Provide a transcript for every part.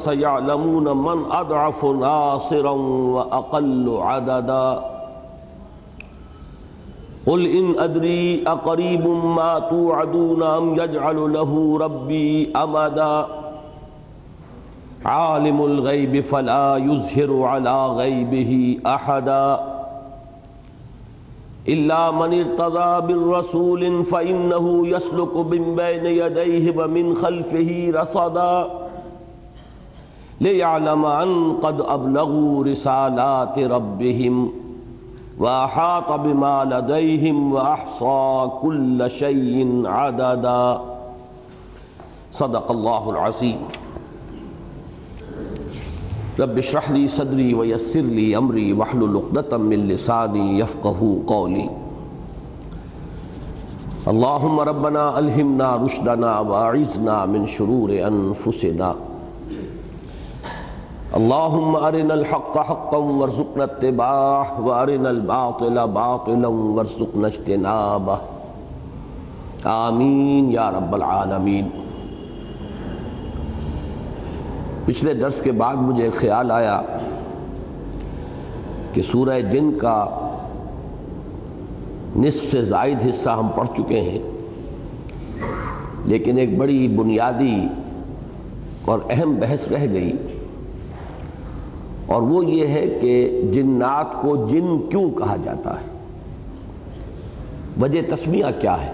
فسيعلمون من أضعف ناصرا وأقل عددا. قل إن أدري أقريب ما توعدون أم يجعل له ربي أمدا. عالم الغيب فلا يظهر على غيبه أحدا. إلا من ارتضى بالرسول فإنه يسلك من بين يديه ومن خلفه رصدا. ليعلم أن قد أبلغوا رسالات ربهم وأحاط بما لديهم وأحصى كل شيء عددا صدق الله العظيم. رب اشرح لي صدري ويسر لي امري واحلل عقدة من لساني يفقهوا قولي. اللهم ربنا الهمنا رشدنا واعذنا من شرور انفسنا اللهم ارنا الحق حقا وارزقنا اتباعه وارنا الباطل باطلا وارزقنا اجتنابه آمین یا رب العالمین۔ پچھلے درس کے بعد مجھے ایک خیال آیا کہ سورہ جن کا نصف سے زائد حصہ ہم پڑھ چکے ہیں، لیکن ایک بڑی بنیادی اور اہم بحث رہ گئی۔ اور وہ یہ ہے کہ جنات کو جن کیوں کہا جاتا ہے؟ وجہ تسمیہ کیا ہے؟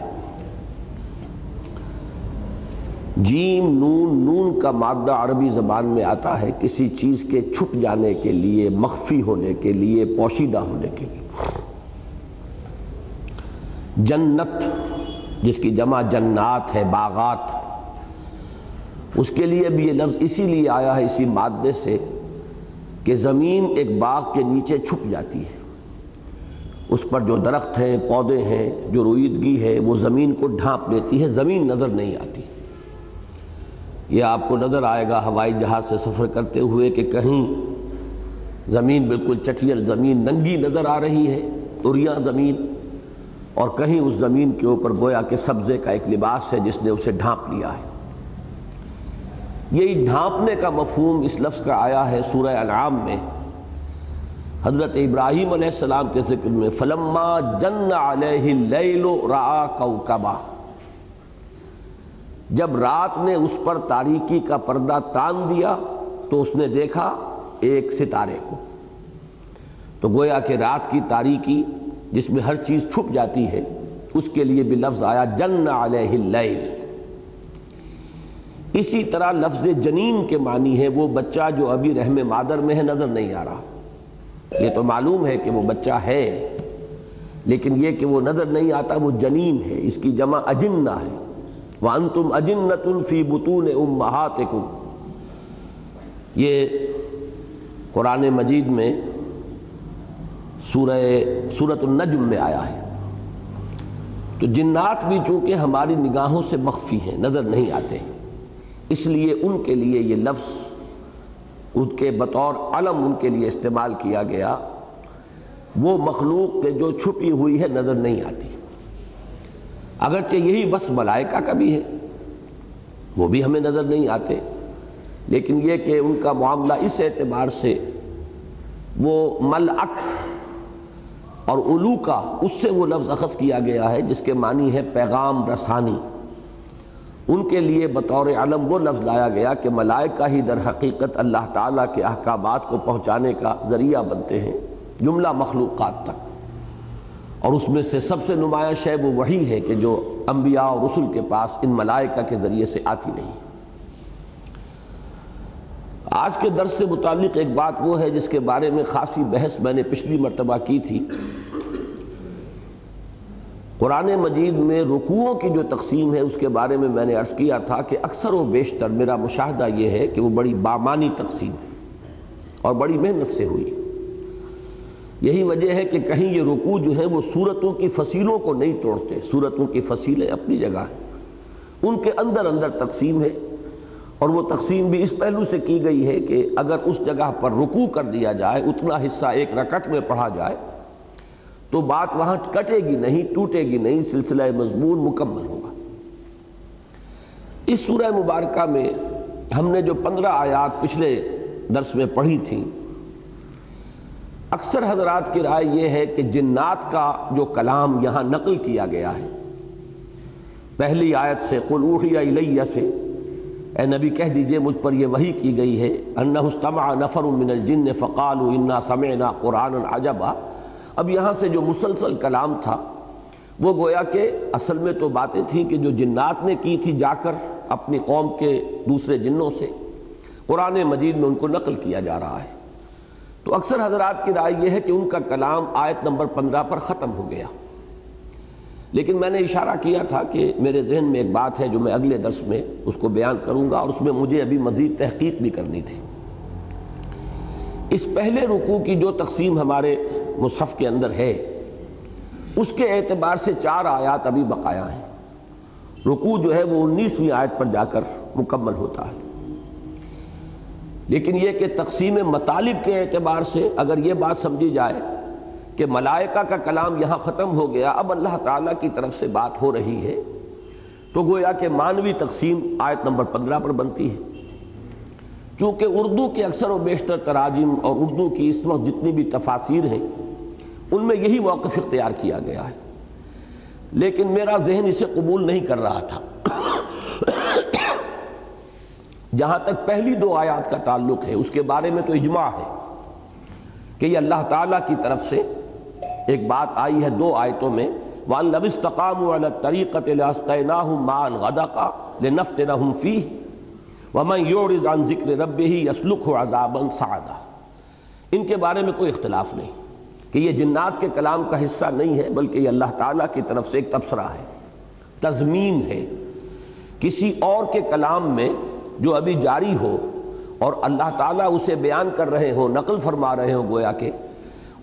جیم، نون نون کا مادہ عربی زبان میں آتا ہے کسی چیز کے چھپ جانے کے لیے، مخفی ہونے کے لیے، پوشیدہ ہونے کے لیے۔ جنت، جس کی جمع جنات ہے، باغات، اس کے لیے بھی یہ لفظ اسی لیے آیا ہے اسی مادے سے کہ زمین ایک باغ کے نیچے چھپ جاتی ہے۔ اس پر جو درخت ہیں، پودے ہیں، جو رویدگی ہے، وہ زمین کو ڈھانپ لیتی ہے، زمین نظر نہیں آتی۔ یہ آپ کو نظر آئے گا ہوائی جہاز سے سفر کرتے ہوئے کہ کہیں زمین بالکل چٹیل، زمین ننگی نظر آ رہی ہے اریاں زمین، اور کہیں اس زمین کے اوپر گویا کہ سبزے کا ایک لباس ہے جس نے اسے ڈھانپ لیا ہے۔ یہی ڈھانپنے کا مفہوم اس لفظ کا آیا ہے سورہ انعام میں۔ حضرت ابراہیم علیہ السلام کے ذکر میں فلما جن علیہ اللیل را کوکبا۔ جب رات نے اس پر تاریکی کا پردہ تان دیا تو اس نے دیکھا ایک ستارے کو۔ تو گویا کہ رات کی تاریکی جس میں ہر چیز چھپ جاتی ہے، اس کے لیے بھی لفظ آیا جن علیہ اللیل۔ اسی طرح لفظ جنین کے معنی ہے وہ بچہ جو ابھی رحم مادر میں ہے، نظر نہیں آ رہا۔ یہ تو معلوم ہے کہ وہ بچہ ہے، لیکن یہ کہ وہ نظر نہیں آتا، وہ جنین ہے، اس کی جمع اجنہ ہے۔ وَأَنْتُمْ أَجِنَّةٌ فِي بُطُونِ أُمَّهَاتِكُمْ۔ یہ قرآن مجید میں سورہ سورۃ النجم میں آیا ہے۔ تو جنات بھی چونکہ ہماری نگاہوں سے مخفی ہیں، نظر نہیں آتے۔ ہیں اس لیے ان کے لیے یہ لفظ ان کے بطور علم ان کے لیے استعمال کیا گیا، وہ مخلوق کے جو چھپی ہوئی ہے نظر نہیں آتی۔ اگرچہ یہی وصف ملائکہ کا بھی ہے، وہ بھی ہمیں نظر نہیں آتے، لیکن یہ کہ ان کا معاملہ اس اعتبار سے وہ ملعک اور علو کا اس سے وہ لفظ اخذ کیا گیا ہے، جس کے معنی ہے پیغام رسانی۔ ان کے لیے بطور علم وہ لفظ لایا گیا کہ ملائکہ ہی در حقیقت اللہ تعالیٰ کے احکامات کو پہنچانے کا ذریعہ بنتے ہیں، جملہ مخلوقات تک۔ اور اس میں سے سب سے نمایاں شے وہ وہی ہے کہ جو انبیاء اور رسل کے پاس ان ملائکہ کے ذریعے سے آتی نہیں۔ آج کے درس سے متعلق ایک بات وہ ہے جس کے بارے میں خاصی بحث میں نے پچھلی مرتبہ کی تھی۔ قرآن مجید میں رکوعوں کی جو تقسیم ہے، اس کے بارے میں میں نے عرض کیا تھا کہ اکثر و بیشتر میرا مشاہدہ یہ ہے کہ وہ بڑی بامانی تقسیم ہے اور بڑی محنت سے ہوئی۔ یہی وجہ ہے کہ کہیں یہ رکوع جو ہے، وہ صورتوں کی فصیلوں کو نہیں توڑتے۔ صورتوں کی فصیلیں اپنی جگہ ہیں۔ ان کے اندر اندر تقسیم ہے۔ اور وہ تقسیم بھی اس پہلو سے کی گئی ہے کہ اگر اس جگہ پر رکوع کر دیا جائے، اتنا حصہ ایک رکعت میں پڑھا جائے تو بات وہاں کٹے گی نہیں، ٹوٹے گی نہیں، سلسلہ مضمون مکمل ہوگا۔ اس سورہ مبارکہ میں ہم نے جو پندرہ آیات پچھلے درس میں پڑھی تھیں اکثر حضرات کی رائے یہ ہے کہ جنات کا جو کلام یہاں نقل کیا گیا ہے، پہلی آیت سے قلوحی الیہ سے، اے نبی کہہ دیجیے مجھ پر یہ وحی کی گئی ہے انہ استمع نفر من الجن فقالوا انا سمعنا قرآن عجبا۔ اب یہاں سے جو مسلسل کلام تھا، وہ گویا کہ اصل میں تو باتیں تھیں کہ جو جنات نے کی تھی جا کر اپنی قوم کے دوسرے جنوں سے، قرآن مجید میں ان کو نقل کیا جا رہا ہے۔ تو اکثر حضرات کی رائے یہ ہے کہ ان کا کلام آیت نمبر پندرہ پر ختم ہو گیا۔ لیکن میں نے اشارہ کیا تھا کہ میرے ذہن میں ایک بات ہے جو میں اگلے درس میں اس کو بیان کروں گا اور اس میں مجھے ابھی مزید تحقیق بھی کرنی تھی۔ اس پہلے رکوع کی جو تقسیم ہمارے مصحف کے اندر ہے، اس کے اعتبار سے چار آیات ابھی بقایا ہیں۔ رکوع جو ہے وہ انیسویں آیت پر جا کر مکمل ہوتا ہے۔ لیکن یہ کہ تقسیم مطالب کے اعتبار سے اگر یہ بات سمجھی جائے کہ ملائکہ کا کلام یہاں ختم ہو گیا، اب اللہ تعالیٰ کی طرف سے بات ہو رہی ہے، تو گویا کہ مانوی تقسیم آیت نمبر پندرہ پر بنتی ہے۔ چونکہ اردو کے اکثر و بیشتر تراجم اور اردو کی اس وقت جتنی بھی تفاصیر ہیں، ان میں یہی موقف اختیار کیا گیا ہے۔ لیکن میرا ذہن اسے قبول نہیں کر رہا تھا۔ جہاں تک پہلی دو آیات کا تعلق ہے، اس کے بارے میں تو اجماع ہے کہ یہ اللہ تعالیٰ کی طرف سے ایک بات آئی ہے دو آیتوں میں، وَأَن لَوِ اسْتَقَامُوا عَلَى الطَّرِيقَةِ لَأَسْقَيْنَاهُمْ مَاءً غَدَقًا لِنَفْتِنَهُمْ فِيهِ وَمَنْ يُعْرِضْ عَنْ ذِكْرِ رَبِّهِ يَسْلُكْهُ عَذَابًا صَعَدًا ان کے بارے میں کوئی اختلاف نہیں کہ یہ جنات کے کلام کا حصہ نہیں ہے، بلکہ یہ اللہ تعالیٰ کی طرف سے ایک تبصرہ ہے، تضمین ہے۔ کسی اور کے کلام میں جو ابھی جاری ہو اور اللہ تعالیٰ اسے بیان کر رہے ہوں، نقل فرما رہے ہوں گویا کہ،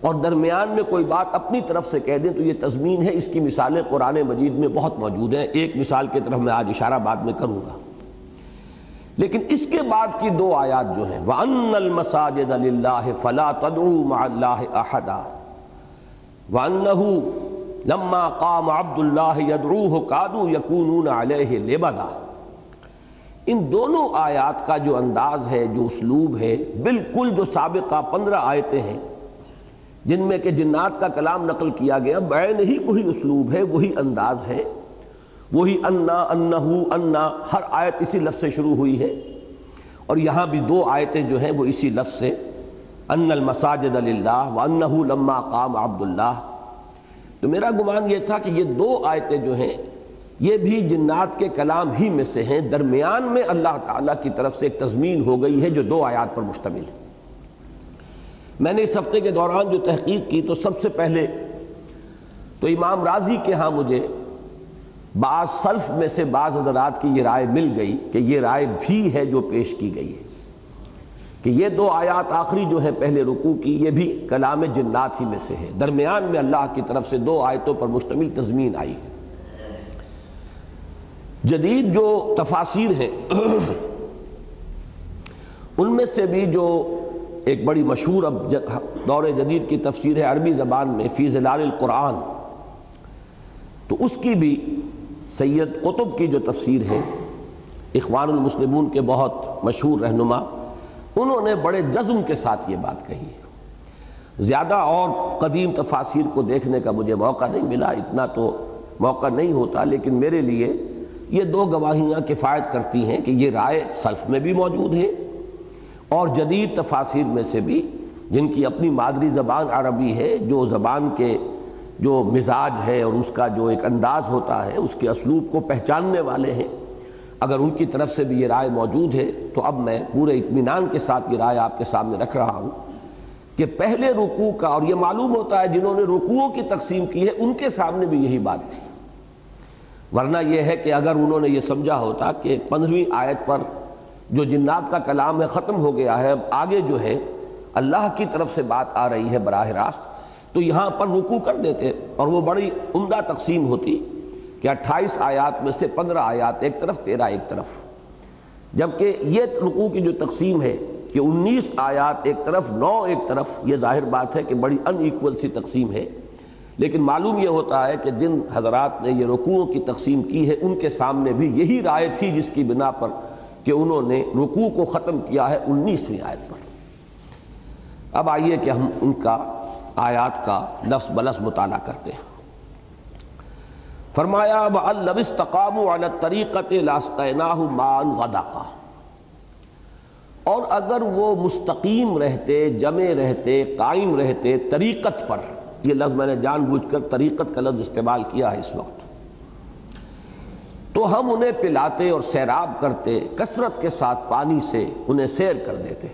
اور درمیان میں کوئی بات اپنی طرف سے کہہ دیں تو یہ تضمین ہے۔ اس کی مثالیں قرآن مجید میں بہت موجود ہیں۔ ایک مثال کی طرف میں آج اشارہ بعد میں کروں گا۔ لیکن اس کے بعد کی دو آیات جو ہیں، وَأَنَّ الْمَسَاجِدَ لِلَّهِ فَلَا تَدْعُوا مَعَ اللَّهِ أَحَدًا۔ وَأَنَّهُ لَمَّا قَامَ عَبْدُ اللَّهِ يَدْعُوهُ قَادُوا يَكُونُونَ عَلَيْهِ لِبَدًا ان دونوں آیات کا جو انداز ہے، جو اسلوب ہے، بالکل جو سابقہ پندرہ آیتیں ہیں، جن میں کہ جنات کا کلام نقل کیا گیا بین ہی وہی اسلوب ہے، وہی انداز ہے۔ وہی انا انہو انا، ہر آیت اسی لفظ سے شروع ہوئی ہے۔ اور یہاں بھی دو آیتیں جو ہیں وہ اسی لفظ سے۔ ان المساجد للہ و انہو لما قام عبداللہ۔ تو میرا گمان یہ تھا کہ یہ دو آیتیں جو ہیں، یہ بھی جنات کے کلام ہی میں سے ہیں۔ درمیان میں اللہ تعالیٰ کی طرف سے ایک تضمین ہو گئی ہے جو دو آیات پر مشتمل ہے۔ میں نے اس ہفتے کے دوران جو تحقیق کی تو سب سے پہلے تو امام راضی کے ہاں مجھے بعض سلف میں سے بعض حضرات کی یہ رائے مل گئی کہ یہ رائے بھی ہے جو پیش کی گئی ہے کہ یہ دو آیات آخری جو ہے پہلے رکوع کی، یہ بھی کلام جنات ہی میں سے ہے۔ درمیان میں اللہ کی طرف سے دو آیتوں پر مشتمل تضمین آئی ہے۔ جدید جو تفاصیر ہیں، ان میں سے بھی جو ایک بڑی مشہور اب دور جدید کی تفسیر ہے عربی زبان میں، فی ظلال القرآن۔ تو اس کی بھی سید قطب کی جو تفسیر ہے، اخوان المسلمون کے بہت مشہور رہنما، انہوں نے بڑے جزم کے ساتھ یہ بات کہی ہے۔ زیادہ اور قدیم تفاصیر کو دیکھنے کا مجھے موقع نہیں ملا، اتنا تو موقع نہیں ہوتا، لیکن میرے لیے یہ دو گواہیاں کفایت کرتی ہیں کہ یہ رائے سلف میں بھی موجود ہے اور جدید تفاصیر میں سے بھی، جن کی اپنی مادری زبان عربی ہے، جو زبان کے جو مزاج ہے اور اس کا جو ایک انداز ہوتا ہے، اس کے اسلوب کو پہچاننے والے ہیں۔ اگر ان کی طرف سے بھی یہ رائے موجود ہے، تو اب میں پورے اطمینان کے ساتھ یہ رائے آپ کے سامنے رکھ رہا ہوں کہ پہلے رکوع کا، اور یہ معلوم ہوتا ہے جنہوں نے رکوعوں کی تقسیم کی ہے، ان کے سامنے بھی یہی بات تھی۔ ورنہ یہ ہے کہ اگر انہوں نے یہ سمجھا ہوتا کہ پندرہویں آیت پر جو جنات کا کلام ہے، ختم ہو گیا ہے، اب آگے جو ہے، اللہ کی طرف سے بات آ رہی ہے براہ راست تو یہاں پر رکو کر دیتے اور وہ بڑی عمدہ تقسیم ہوتی کہ اٹھائیس آیات میں سے پندرہ آیات ایک طرف، تیرہ ایک طرف۔ جبکہ یہ رکوع کی جو تقسیم ہے کہ انیس آیات ایک طرف، نو ایک طرف، یہ ظاہر بات ہے کہ بڑی ان ایکول سی تقسیم ہے۔ لیکن معلوم یہ ہوتا ہے کہ جن حضرات نے یہ رکوعوں کی تقسیم کی ہے، ان کے سامنے بھی یہی رائے تھی جس کی بنا پر کہ انہوں نے رکوع کو ختم کیا ہے انیسویں آیت پر۔ اب آئیے کہ ہم ان کا آیات کا لفظ بلس مطالعہ کرتے ہیں۔ فرمایا استقام علی طریقت مان غدا کا اور اگر وہ مستقیم رہتے، جمع رہتے، قائم رہتے طریقت پر، یہ لفظ میں نے جان بوجھ کر طریقت کا لفظ استعمال کیا ہے اس وقت، تو ہم انہیں پلاتے اور سیراب کرتے، کثرت کے ساتھ پانی سے انہیں سیر کر دیتے۔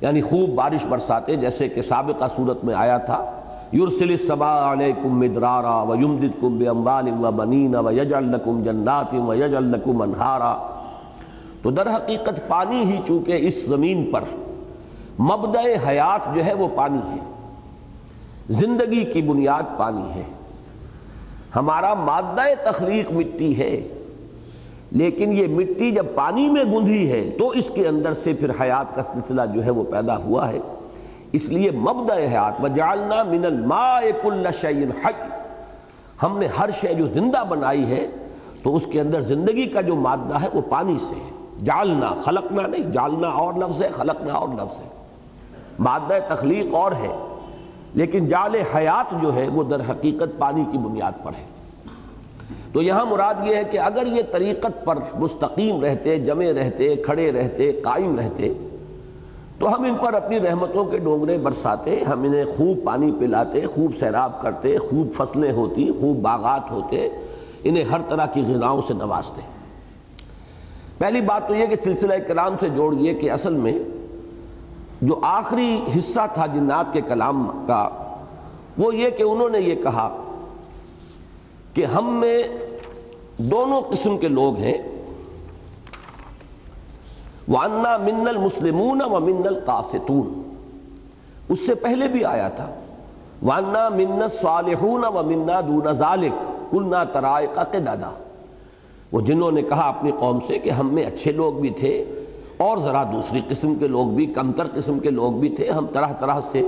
یعنی خوب بارش برساتے جیسے کہ سابقہ صورت میں آیا تھا۔ یورسل السماء علیکم مدرارا و یمددکم باموال و بنین و یجعل لکم جنات و یجعل لکم انہارا۔ تو در حقیقت پانی ہی چونکہ اس زمین پر مبدع حیات جو ہے وہ پانی ہے۔ زندگی کی بنیاد پانی ہے۔ ہمارا مادہ تخلیق مٹی ہے۔ لیکن یہ مٹی جب پانی میں گندھی ہے تو اس کے اندر سے پھر حیات کا سلسلہ جو ہے وہ پیدا ہوا ہے۔ اس لیے مبدع حیات، وجعلنا من الماء كل شيء حي۔ ہم نے ہر شے جو زندہ بنائی ہے تو اس کے اندر زندگی کا جو مادہ ہے وہ پانی سے ہے۔ جالنا خلقنا نہیں جالنا اور لفظ ہے، خلقنا اور لفظ ہے۔ مادہ تخلیق اور ہے، لیکن جال حیات جو ہے وہ در حقیقت پانی کی بنیاد پر ہے۔ تو یہاں مراد یہ ہے کہ اگر یہ طریقت پر مستقیم رہتے جمع رہتے، کھڑے رہتے، قائم رہتے، تو ہم ان پر اپنی رحمتوں کے ڈونگرے برساتے، ہم انہیں خوب پانی پلاتے، خوب سیراب کرتے، خوب فصلیں ہوتی، خوب باغات ہوتے، انہیں ہر طرح کی غذاؤں سے نوازتے۔ پہلی بات تو یہ کہ سلسلہ کلام سے جوڑیے کہ اصل میں جو آخری حصہ تھا جنات کے کلام کا، وہ یہ کہ انہوں نے یہ کہا کہ ہم میں دونوں قسم کے لوگ ہیں۔ وانا من المسلمون و من القاستون اس سے پہلے بھی آیا تھا۔ وانا من الصالحون و منا دون ذالک کلنا ترائق دادا وہ جنہوں نے کہا اپنی قوم سے کہ ہم میں اچھے لوگ بھی تھے اور ذرا دوسری قسم کے لوگ بھی، کمتر قسم کے لوگ بھی تھے۔ ہم طرح طرح سے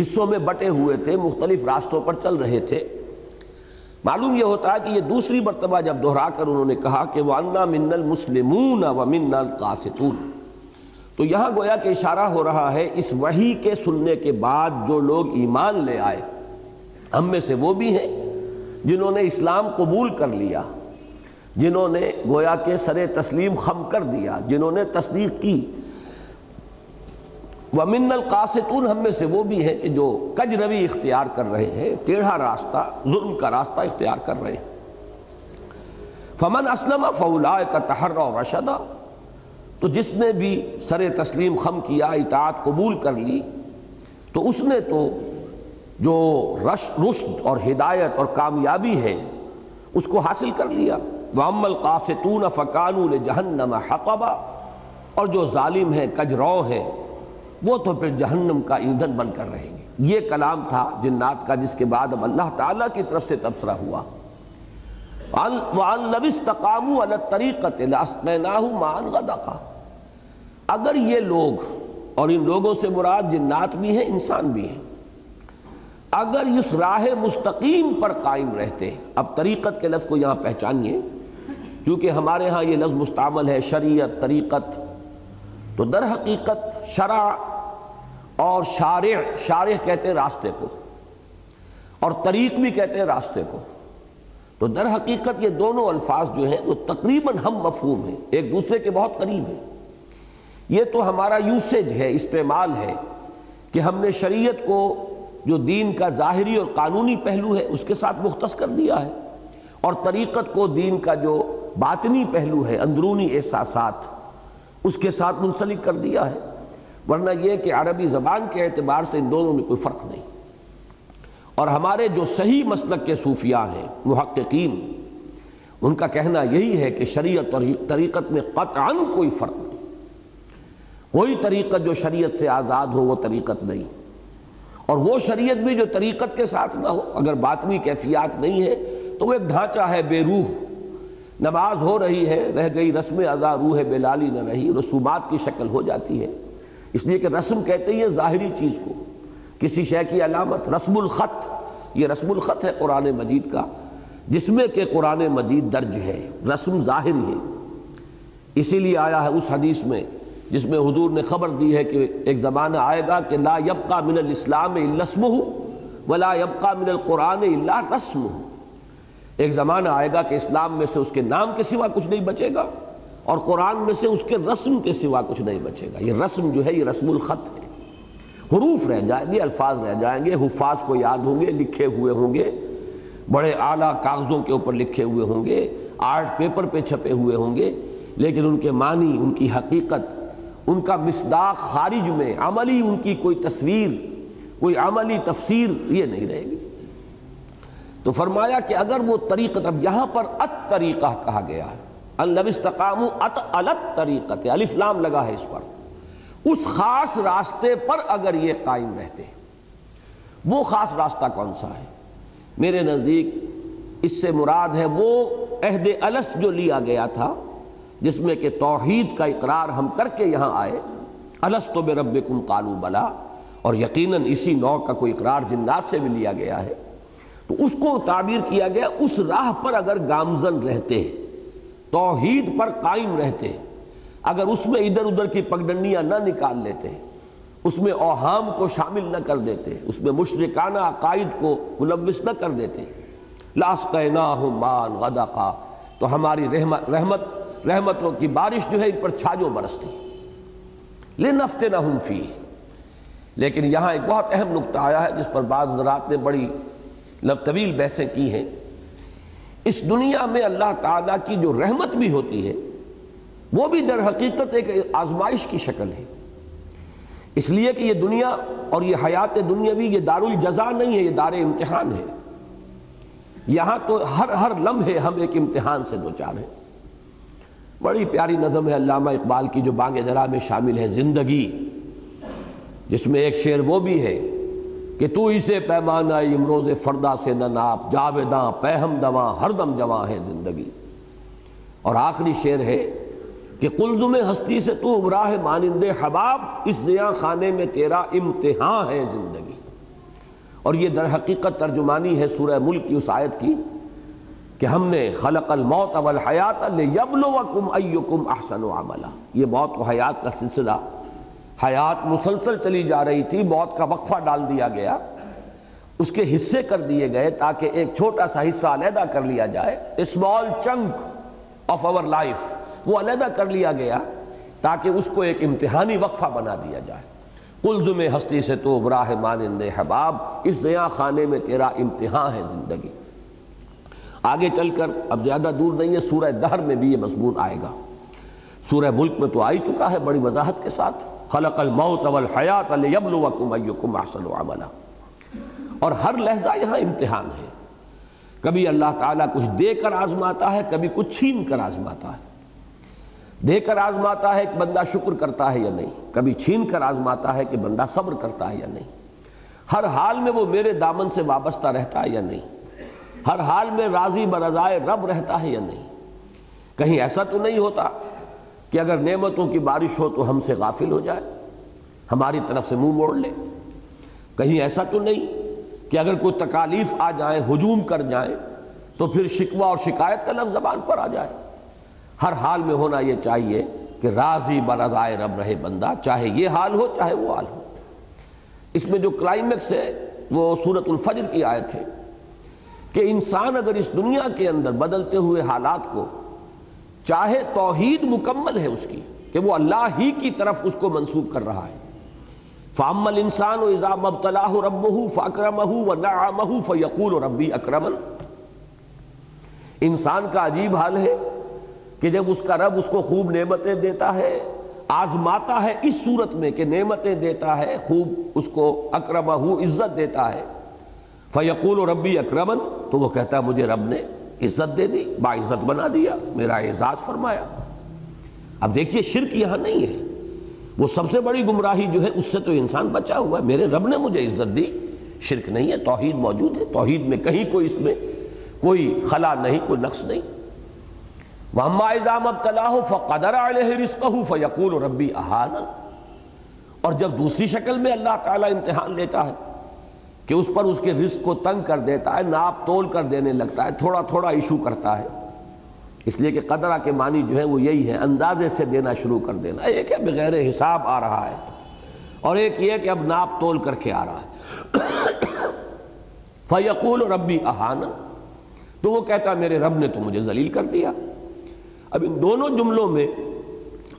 حصوں میں بٹے ہوئے تھے، مختلف راستوں پر چل رہے تھے۔ معلوم یہ ہوتا ہے کہ یہ دوسری مرتبہ جب دہرا کر انہوں نے کہا کہ وَأَنَّا مِنَّ الْمُسْلِمُونَ وَمِنَّ الْقَاسِتُونَ تو یہاں گویا کہ اشارہ ہو رہا ہے اس وحی کے سننے کے بعد جو لوگ ایمان لے آئے، ہم میں سے وہ بھی ہیں جنہوں نے اسلام قبول کر لیا، جنہوں نے گویا کے سر تسلیم خم کر دیا، جنہوں نے تصدیق کی۔ ومن القاسطون ہم میں سے وہ بھی ہیں کہ جو کج روی اختیار کر رہے ہیں، ٹیڑھا راستہ، ظلم کا راستہ اختیار کر رہے ہیں۔ فمن اسلم فولا کا تحر و رشدہ تو جس نے بھی سر تسلیم خم کیا، اطاعت قبول کر لی، تو اس نے تو جو رشد اور ہدایت اور کامیابی ہے، اس کو حاصل کر لیا۔ وَأَمَّا الْقَاسِتُونَ فَكَانُوا لِجَهَنَّمَ حَقَبًا اور جو ظالم ہیں کجرو ہیں وہ تو پھر جہنم کا ایندھن بن کر رہیں گے۔ یہ کلام تھا جنات کا جس کے بعد اب اللہ تعالیٰ کی طرف سے تبصرہ ہوا۔ وَأَن عَلَى الطَّرِيقَةِ اگر یہ لوگ، اور ان لوگوں سے مراد جنات بھی ہیں، انسان بھی ہیں، اگر اس راہ مستقیم پر قائم رہتے، اب طریقت کے لفظ کو یہاں پہچانیے، کیونکہ ہمارے ہاں یہ لفظ مستعمل ہے، شریعت، طریقت، تو در حقیقت شرع اور شارع شارع کہتے ہیں راستے کو، اور طریق بھی کہتے ہیں راستے کو۔ تو در حقیقت یہ دونوں الفاظ جو ہیں وہ تقریباً ہم مفہوم ہیں، ایک دوسرے کے بہت قریب ہیں۔ یہ تو ہمارا یوسیج ہے، استعمال ہے کہ ہم نے شریعت کو جو دین کا ظاہری اور قانونی پہلو ہے، اس کے ساتھ مختص کر دیا ہے۔ اور طریقت کو دین کا جو باطنی پہلو ہے، اندرونی احساسات، اس کے ساتھ منسلک کر دیا ہے۔ ورنہ یہ کہ عربی زبان کے اعتبار سے ان دونوں میں کوئی فرق نہیں۔ اور ہمارے جو صحیح مسلک کے صوفیاء ہیں، محققین، ان کا کہنا یہی ہے کہ شریعت اور طریقت میں قطعاً کوئی فرق نہیں۔ کوئی طریقت جو شریعت سے آزاد ہو، وہ طریقت نہیں۔ اور وہ شریعت بھی جو طریقت کے ساتھ نہ ہو، اگر باطنی کیفیات نہیں ہے، تو وہ ایک ڈھانچہ ہے، بے روح۔ نماز ہو رہی ہے، رہ گئی رسم ازا روح بلالی نہ رہی، رسومات کی شکل ہو جاتی ہے۔ اس لیے کہ رسم کہتے ہیں ظاہری چیز کو۔ کسی شے کی علامت، رسم الخط، یہ رسم الخط ہے قرآن مجید کا، جس میں کہ قرآن مجید درج ہے، رسم ظاہری ہے۔ اسی لیے آیا ہے اس حدیث میں، جس میں حضور نے خبر دی ہے کہ ایک زمانہ آئے گا کہ لا یبقى من الاسلام الاسم ہو ولا یبقى من القرآن اللہ رسم ہو ایک زمانہ آئے گا کہ اسلام میں سے اس کے نام کے سوا کچھ نہیں بچے گا۔ اور قرآن میں سے اس کے رسم کے سوا کچھ نہیں بچے گا۔ یہ رسم جو ہے، یہ رسم الخط ہے۔ حروف رہ جائیں گے، الفاظ رہ جائیں گے، حفاظ کو یاد ہوں گے، لکھے ہوئے ہوں گے، بڑے اعلیٰ کاغذوں کے اوپر لکھے ہوئے ہوں گے، آرٹ پیپر پہ چھپے ہوئے ہوں گے، لیکن ان کے معنی، ان کی حقیقت، ان کا مصداق خارج میں، عملی ان کی کوئی تصویر، کوئی عملی تفسیر یہ نہیں رہے گی۔ تو فرمایا کہ اگر وہ طریقت اب یہاں پر ات طریقہ کہا گیا ہے الستقام ات الت طریقت الفلام لگا ہے اس پر۔ اس خاص راستے پر اگر یہ قائم رہتے وہ خاص راستہ کون سا ہے؟ میرے نزدیک اس سے مراد ہے وہ عہد الس جو لیا گیا تھا، جس میں کہ توحید کا اقرار ہم کر کے یہاں آئے۔ السط بے رب کم کالو بلا، اور یقیناً اسی نو کا کوئی اقرار جنات سے بھی لیا گیا ہے۔ تو اس کو تعبیر کیا گیا، اس راہ پر اگر گامزن رہتے ہیں توحید پر قائم رہتے اگر اس میں ادھر ادھر کی پگڈنڈیاں نہ نکال لیتے اس میں اوہام کو شامل نہ کر دیتے اس میں مشرکانہ عقائد کو ملوث نہ کر دیتے لاس مان غدا تو ہماری رحمت رحمت، رحمتوں کی بارش جو ہے، ان پر چھاجو برستی۔ لے نہ ہم فی لیکن یہاں ایک بہت اہم نقطہ آیا ہے، جس پر بعض حضرات نے بڑی طویل بحثیں کی ہیں۔ اس دنیا میں اللہ تعالیٰ کی جو رحمت بھی ہوتی ہے، وہ بھی در حقیقت ایک آزمائش کی شکل ہے۔ اس لیے کہ یہ دنیا اور یہ حیات دنیاوی، یہ دار الجزا نہیں ہے، یہ دار امتحان ہے۔ یہاں تو ہر ہر لمحے ہم ایک امتحان سے دوچار ہیں۔ بڑی پیاری نظم ہے علامہ اقبال کی جو بانگ ذرا میں شامل ہے، زندگی، جس میں ایک شعر وہ بھی ہے۔ کہ تو اسے پیمانہ امروز فردا سے نہ ناپ جاویداں پہم دواں ہر دم جواں ہے زندگی۔ اور آخری شعر ہے کہ قلزم ہستی سے تو عمراہ مانند حباب، اس زیاں خانے میں تیرا امتحان ہے زندگی۔ اور یہ در حقیقت ترجمانی ہے سورہ ملک کی اس آیت کی کہ ہم نے خلق الموت والحیات لیبلوکم ایکم احسن عملا۔ یہ موت و حیات کا سلسلہ حیات مسلسل چلی جا رہی تھی، موت کا وقفہ ڈال دیا گیا۔ اس کے حصے کر دیے گئے تاکہ ایک چھوٹا سا حصہ علیحدہ کر لیا جائے۔ Small chunk of our life وہ علیحدہ کر لیا گیا تاکہ اس کو ایک امتحانی وقفہ بنا دیا جائے۔ قلزم ہستی سے تو براہ مانند حباب، اس زیاں خانے میں تیرا امتحان ہے زندگی۔ آگے چل کر، اب زیادہ دور نہیں ہے، سورہ دہر میں بھی یہ مضمون آئے گا۔ سورہ ملک میں تو آئی چکا ہے بڑی وضاحت کے ساتھ۔ خلق الموت والحیات لیبلوکم ایکم احسن عملا۔ اور ہر لہجہ یہاں امتحان ہے۔ کبھی اللہ تعالیٰ کچھ دے کر آزماتا ہے، کبھی کچھ چھین کر آزماتا ہے۔ دے کر آزماتا ہے کہ بندہ شکر کرتا ہے یا نہیں، کبھی چھین کر آزماتا ہے کہ بندہ صبر کرتا ہے یا نہیں۔ ہر حال میں وہ میرے دامن سے وابستہ رہتا ہے یا نہیں؟ ہر حال میں راضی برضائے رب رہتا ہے یا نہیں؟ کہیں ایسا تو نہیں ہوتا۔ کہ اگر نعمتوں کی بارش ہو تو ہم سے غافل ہو جائے، ہماری طرف سے منہ موڑ لے۔ کہیں ایسا تو نہیں کہ اگر کوئی تکالیف آ جائے، ہجوم کر جائیں تو پھر شکوہ اور شکایت کا لفظ زبان پر آ جائے۔ ہر حال میں ہونا یہ چاہیے کہ راضی برضائے رب رہے بندہ، چاہے یہ حال ہو، چاہے وہ حال ہو۔ اس میں جو کلائمیکس ہے، وہ صورت الفجر کی آیت ہے کہ انسان اگر اس دنیا کے اندر بدلتے ہوئے حالات کو چاہے توحید مکمل ہے اس کی کہ وہ اللہ ہی کی طرف اس کو منسوخ کر رہا ہے۔ فام الانسان و اضام ابتلاح رب فاکرمہ و نعمہ فیقول ربی اکرمن انسان کا عجیب حال ہے کہ جب اس کا رب اس کو خوب نعمتیں دیتا ہے، آزماتا ہے اس صورت میں کہ نعمتیں دیتا ہے، خوب اس کو اکرمہ، عزت دیتا ہے۔ فیقول و ربی اکرمن تو وہ کہتا ہے مجھے رب نے عزت دے دی با عزت بنا دیا، میرا اعزاز فرمایا۔ اب دیکھیے، شرک یہاں نہیں ہے۔ وہ سب سے بڑی گمراہی جو ہے، اس سے تو انسان بچا ہوا ہے۔ میرے رب نے مجھے عزت دی۔ شرک نہیں ہے، توحید موجود ہے۔ توحید میں کہیں کوئی اس میں کوئی خلا نہیں، کوئی نقص نہیں۔ وَأَمَّا إِذَا مَبْتَلَاهُ فَقَدَرَ عَلَيْهِ رِزْقَهُ فَيَقُولُ رَبِّي أَهَانًا اور جب دوسری شکل میں اللہ تعالیٰ امتحان لیتا ہے کہ اس پر اس کے رزق کو تنگ کر دیتا ہے، ناپ تول کر دینے لگتا ہے، تھوڑا تھوڑا ایشو کرتا ہے۔ اس لیے کہ قدرہ کے معنی جو ہے وہ یہی ہے، اندازے سے دینا شروع کر دینا۔ ایک ہے، بغیر حساب آ رہا ہے۔ اور ایک یہ کہ اب ناپ تول کر کے آ رہا ہے۔ فیقول ربی احانہ تو وہ کہتا میرے رب نے تو مجھے ذلیل کر دیا۔ اب ان دونوں جملوں میں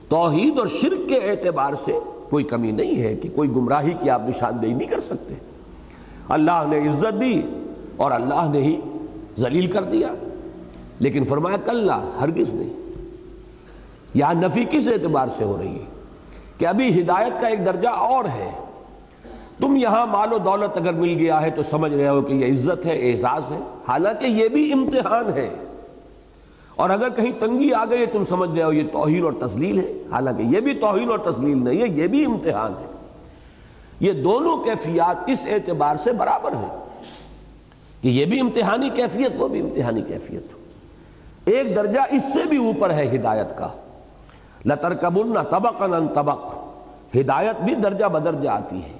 توحید اور شرک کے اعتبار سے کوئی کمی نہیں ہے کہ کوئی گمراہی کی آپ نشاندہی نہیں کر سکتے۔ اللہ نے عزت دی اور اللہ نے ہی ذلیل کر دیا۔ لیکن فرمایا کل ہرگز نہیں۔ یہاں نفی کس اعتبار سے ہو رہی ہے؟ کہ ابھی ہدایت کا ایک درجہ اور ہے۔ تم یہاں مال و دولت اگر مل گیا ہے تو سمجھ رہے ہو کہ یہ عزت ہے احساس ہے۔ حالانکہ یہ بھی امتحان ہے۔ اور اگر کہیں تنگی آ گئی تم سمجھ رہے ہو یہ توہین اور تسلیل ہے۔ حالانکہ یہ بھی توہین اور تسلیل نہیں ہے، یہ بھی امتحان ہے۔ یہ دونوں کیفیات اس اعتبار سے برابر ہیں۔ کہ یہ بھی امتحانی کیفیت، وہ بھی امتحانی کیفیت۔ ایک درجہ اس سے بھی اوپر ہے ہدایت کا۔ لترکبن طبقا طبق۔ ہدایت بھی درجہ بدرجہ آتی ہے۔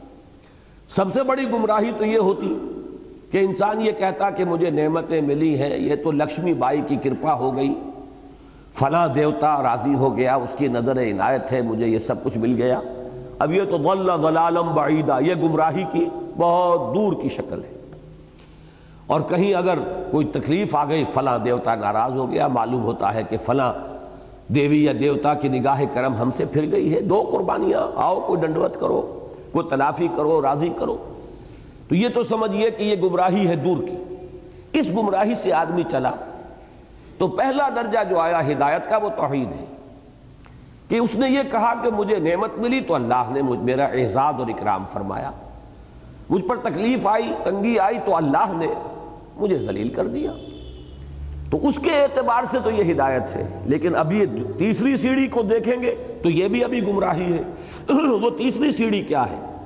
سب سے بڑی گمراہی تو یہ ہوتی کہ انسان یہ کہتا کہ مجھے نعمتیں ملی ہیں، یہ تو لکشمی بائی کی کرپا ہو گئی۔ فلاں دیوتا راضی ہو گیا، اس کی نظر عنایت ہے، مجھے یہ سب کچھ مل گیا۔ اب یہ تو ضل ضلالم بعیدہ، یہ گمراہی کی بہت دور کی شکل ہے۔ اور کہیں اگر کوئی تکلیف آ گئی، فلاں دیوتا ناراض ہو گیا، معلوم ہوتا ہے کہ فلاں دیوی یا دیوتا کی نگاہ کرم ہم سے پھر گئی ہے۔ دو قربانیاں، آؤ کوئی ڈنڈوت کرو، کوئی تلافی کرو، راضی کرو۔ تو یہ تو سمجھئے کہ یہ گمراہی ہے دور کی۔ اس گمراہی سے آدمی چلا۔ تو پہلا درجہ جو آیا ہدایت کا وہ توحید ہے۔ کہ اس نے یہ کہا کہ مجھے نعمت ملی تو اللہ نے میرا اعزاز اور اکرام فرمایا۔ مجھ پر تکلیف آئی، تنگی آئی تو اللہ نے مجھے ذلیل کر دیا۔ تو اس کے اعتبار سے تو یہ ہدایت ہے، لیکن ابھی تیسری سیڑھی کو دیکھیں گے تو یہ بھی ابھی گمراہی ہے۔ وہ تیسری سیڑھی کیا ہے؟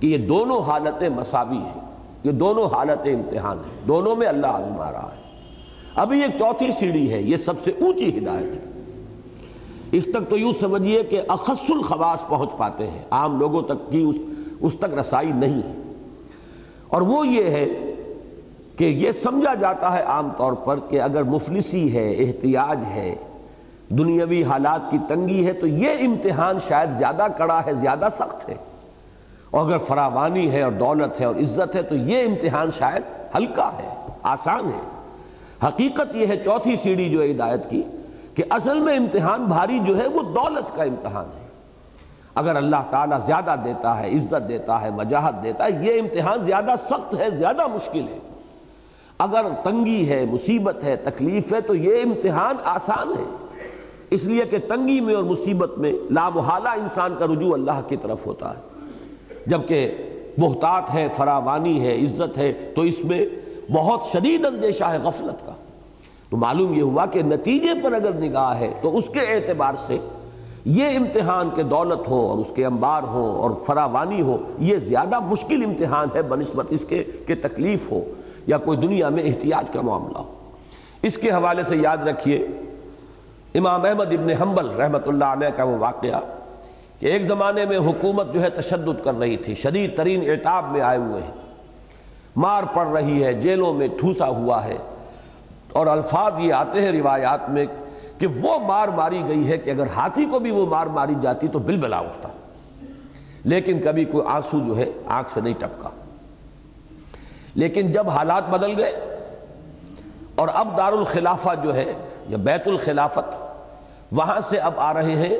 کہ یہ دونوں حالتیں مساوی ہیں، یہ دونوں حالتیں امتحان ہیں، دونوں میں اللہ آزما رہا ہے۔ ابھی ایک چوتھی سیڑھی ہے، یہ سب سے اونچی ہدایت ہے۔ اس تک تو یوں سمجھیے کہ اخص الخواص پہنچ پاتے ہیں۔ عام لوگوں تک کی اس تک رسائی نہیں ہے۔ اور وہ یہ ہے کہ یہ سمجھا جاتا ہے عام طور پر کہ اگر مفلسی ہے، احتیاج ہے، دنیاوی حالات کی تنگی ہے، تو یہ امتحان شاید زیادہ کڑا ہے، زیادہ سخت ہے۔ اور اگر فراوانی ہے اور دولت ہے اور عزت ہے، تو یہ امتحان شاید ہلکا ہے، آسان ہے۔ حقیقت یہ ہے، چوتھی سیڑھی جو ہے ہدایت کی کہ اصل میں امتحان بھاری جو ہے وہ دولت کا امتحان ہے۔ اگر اللہ تعالیٰ زیادہ دیتا ہے، عزت دیتا ہے، وجاہت دیتا ہے، یہ امتحان زیادہ سخت ہے، زیادہ مشکل ہے۔ اگر تنگی ہے، مصیبت ہے، تکلیف ہے، تو یہ امتحان آسان ہے۔ اس لیے کہ تنگی میں اور مصیبت میں لامحالہ انسان کا رجوع اللہ کی طرف ہوتا ہے۔ جبکہ محتاط ہے، فراوانی ہے، عزت ہے، تو اس میں بہت شدید اندیشہ ہے غفلت کا۔ تو معلوم یہ ہوا کہ نتیجے پر اگر نگاہ ہے تو اس کے اعتبار سے یہ امتحان کے دولت ہو اور اس کے انبار ہو اور فراوانی ہو، یہ زیادہ مشکل امتحان ہے، بنسبت اس کے کہ تکلیف ہو یا کوئی دنیا میں احتیاج کا معاملہ ہو۔ اس کے حوالے سے یاد رکھیے، امام احمد ابن حنبل رحمت اللہ علیہ کا وہ واقعہ کہ ایک زمانے میں حکومت جو ہے تشدد کر رہی تھی، شدید ترین اعتاب میں آئے ہوئے ہیں۔ مار پڑ رہی ہے، جیلوں میں ٹھوسا ہوا ہے۔ اور الفاظ یہ آتے ہیں روایات میں کہ وہ مار ماری گئی ہے کہ اگر ہاتھی کو بھی وہ مار ماری جاتی تو بل بلا اٹھتا۔ لیکن کبھی کوئی آنسو جو ہے آنکھ سے نہیں ٹپکا۔ لیکن جب حالات بدل گئے اور اب دار الخلافہ جو ہے یا بیت الخلافت وہاں سے اب آ رہے ہیں،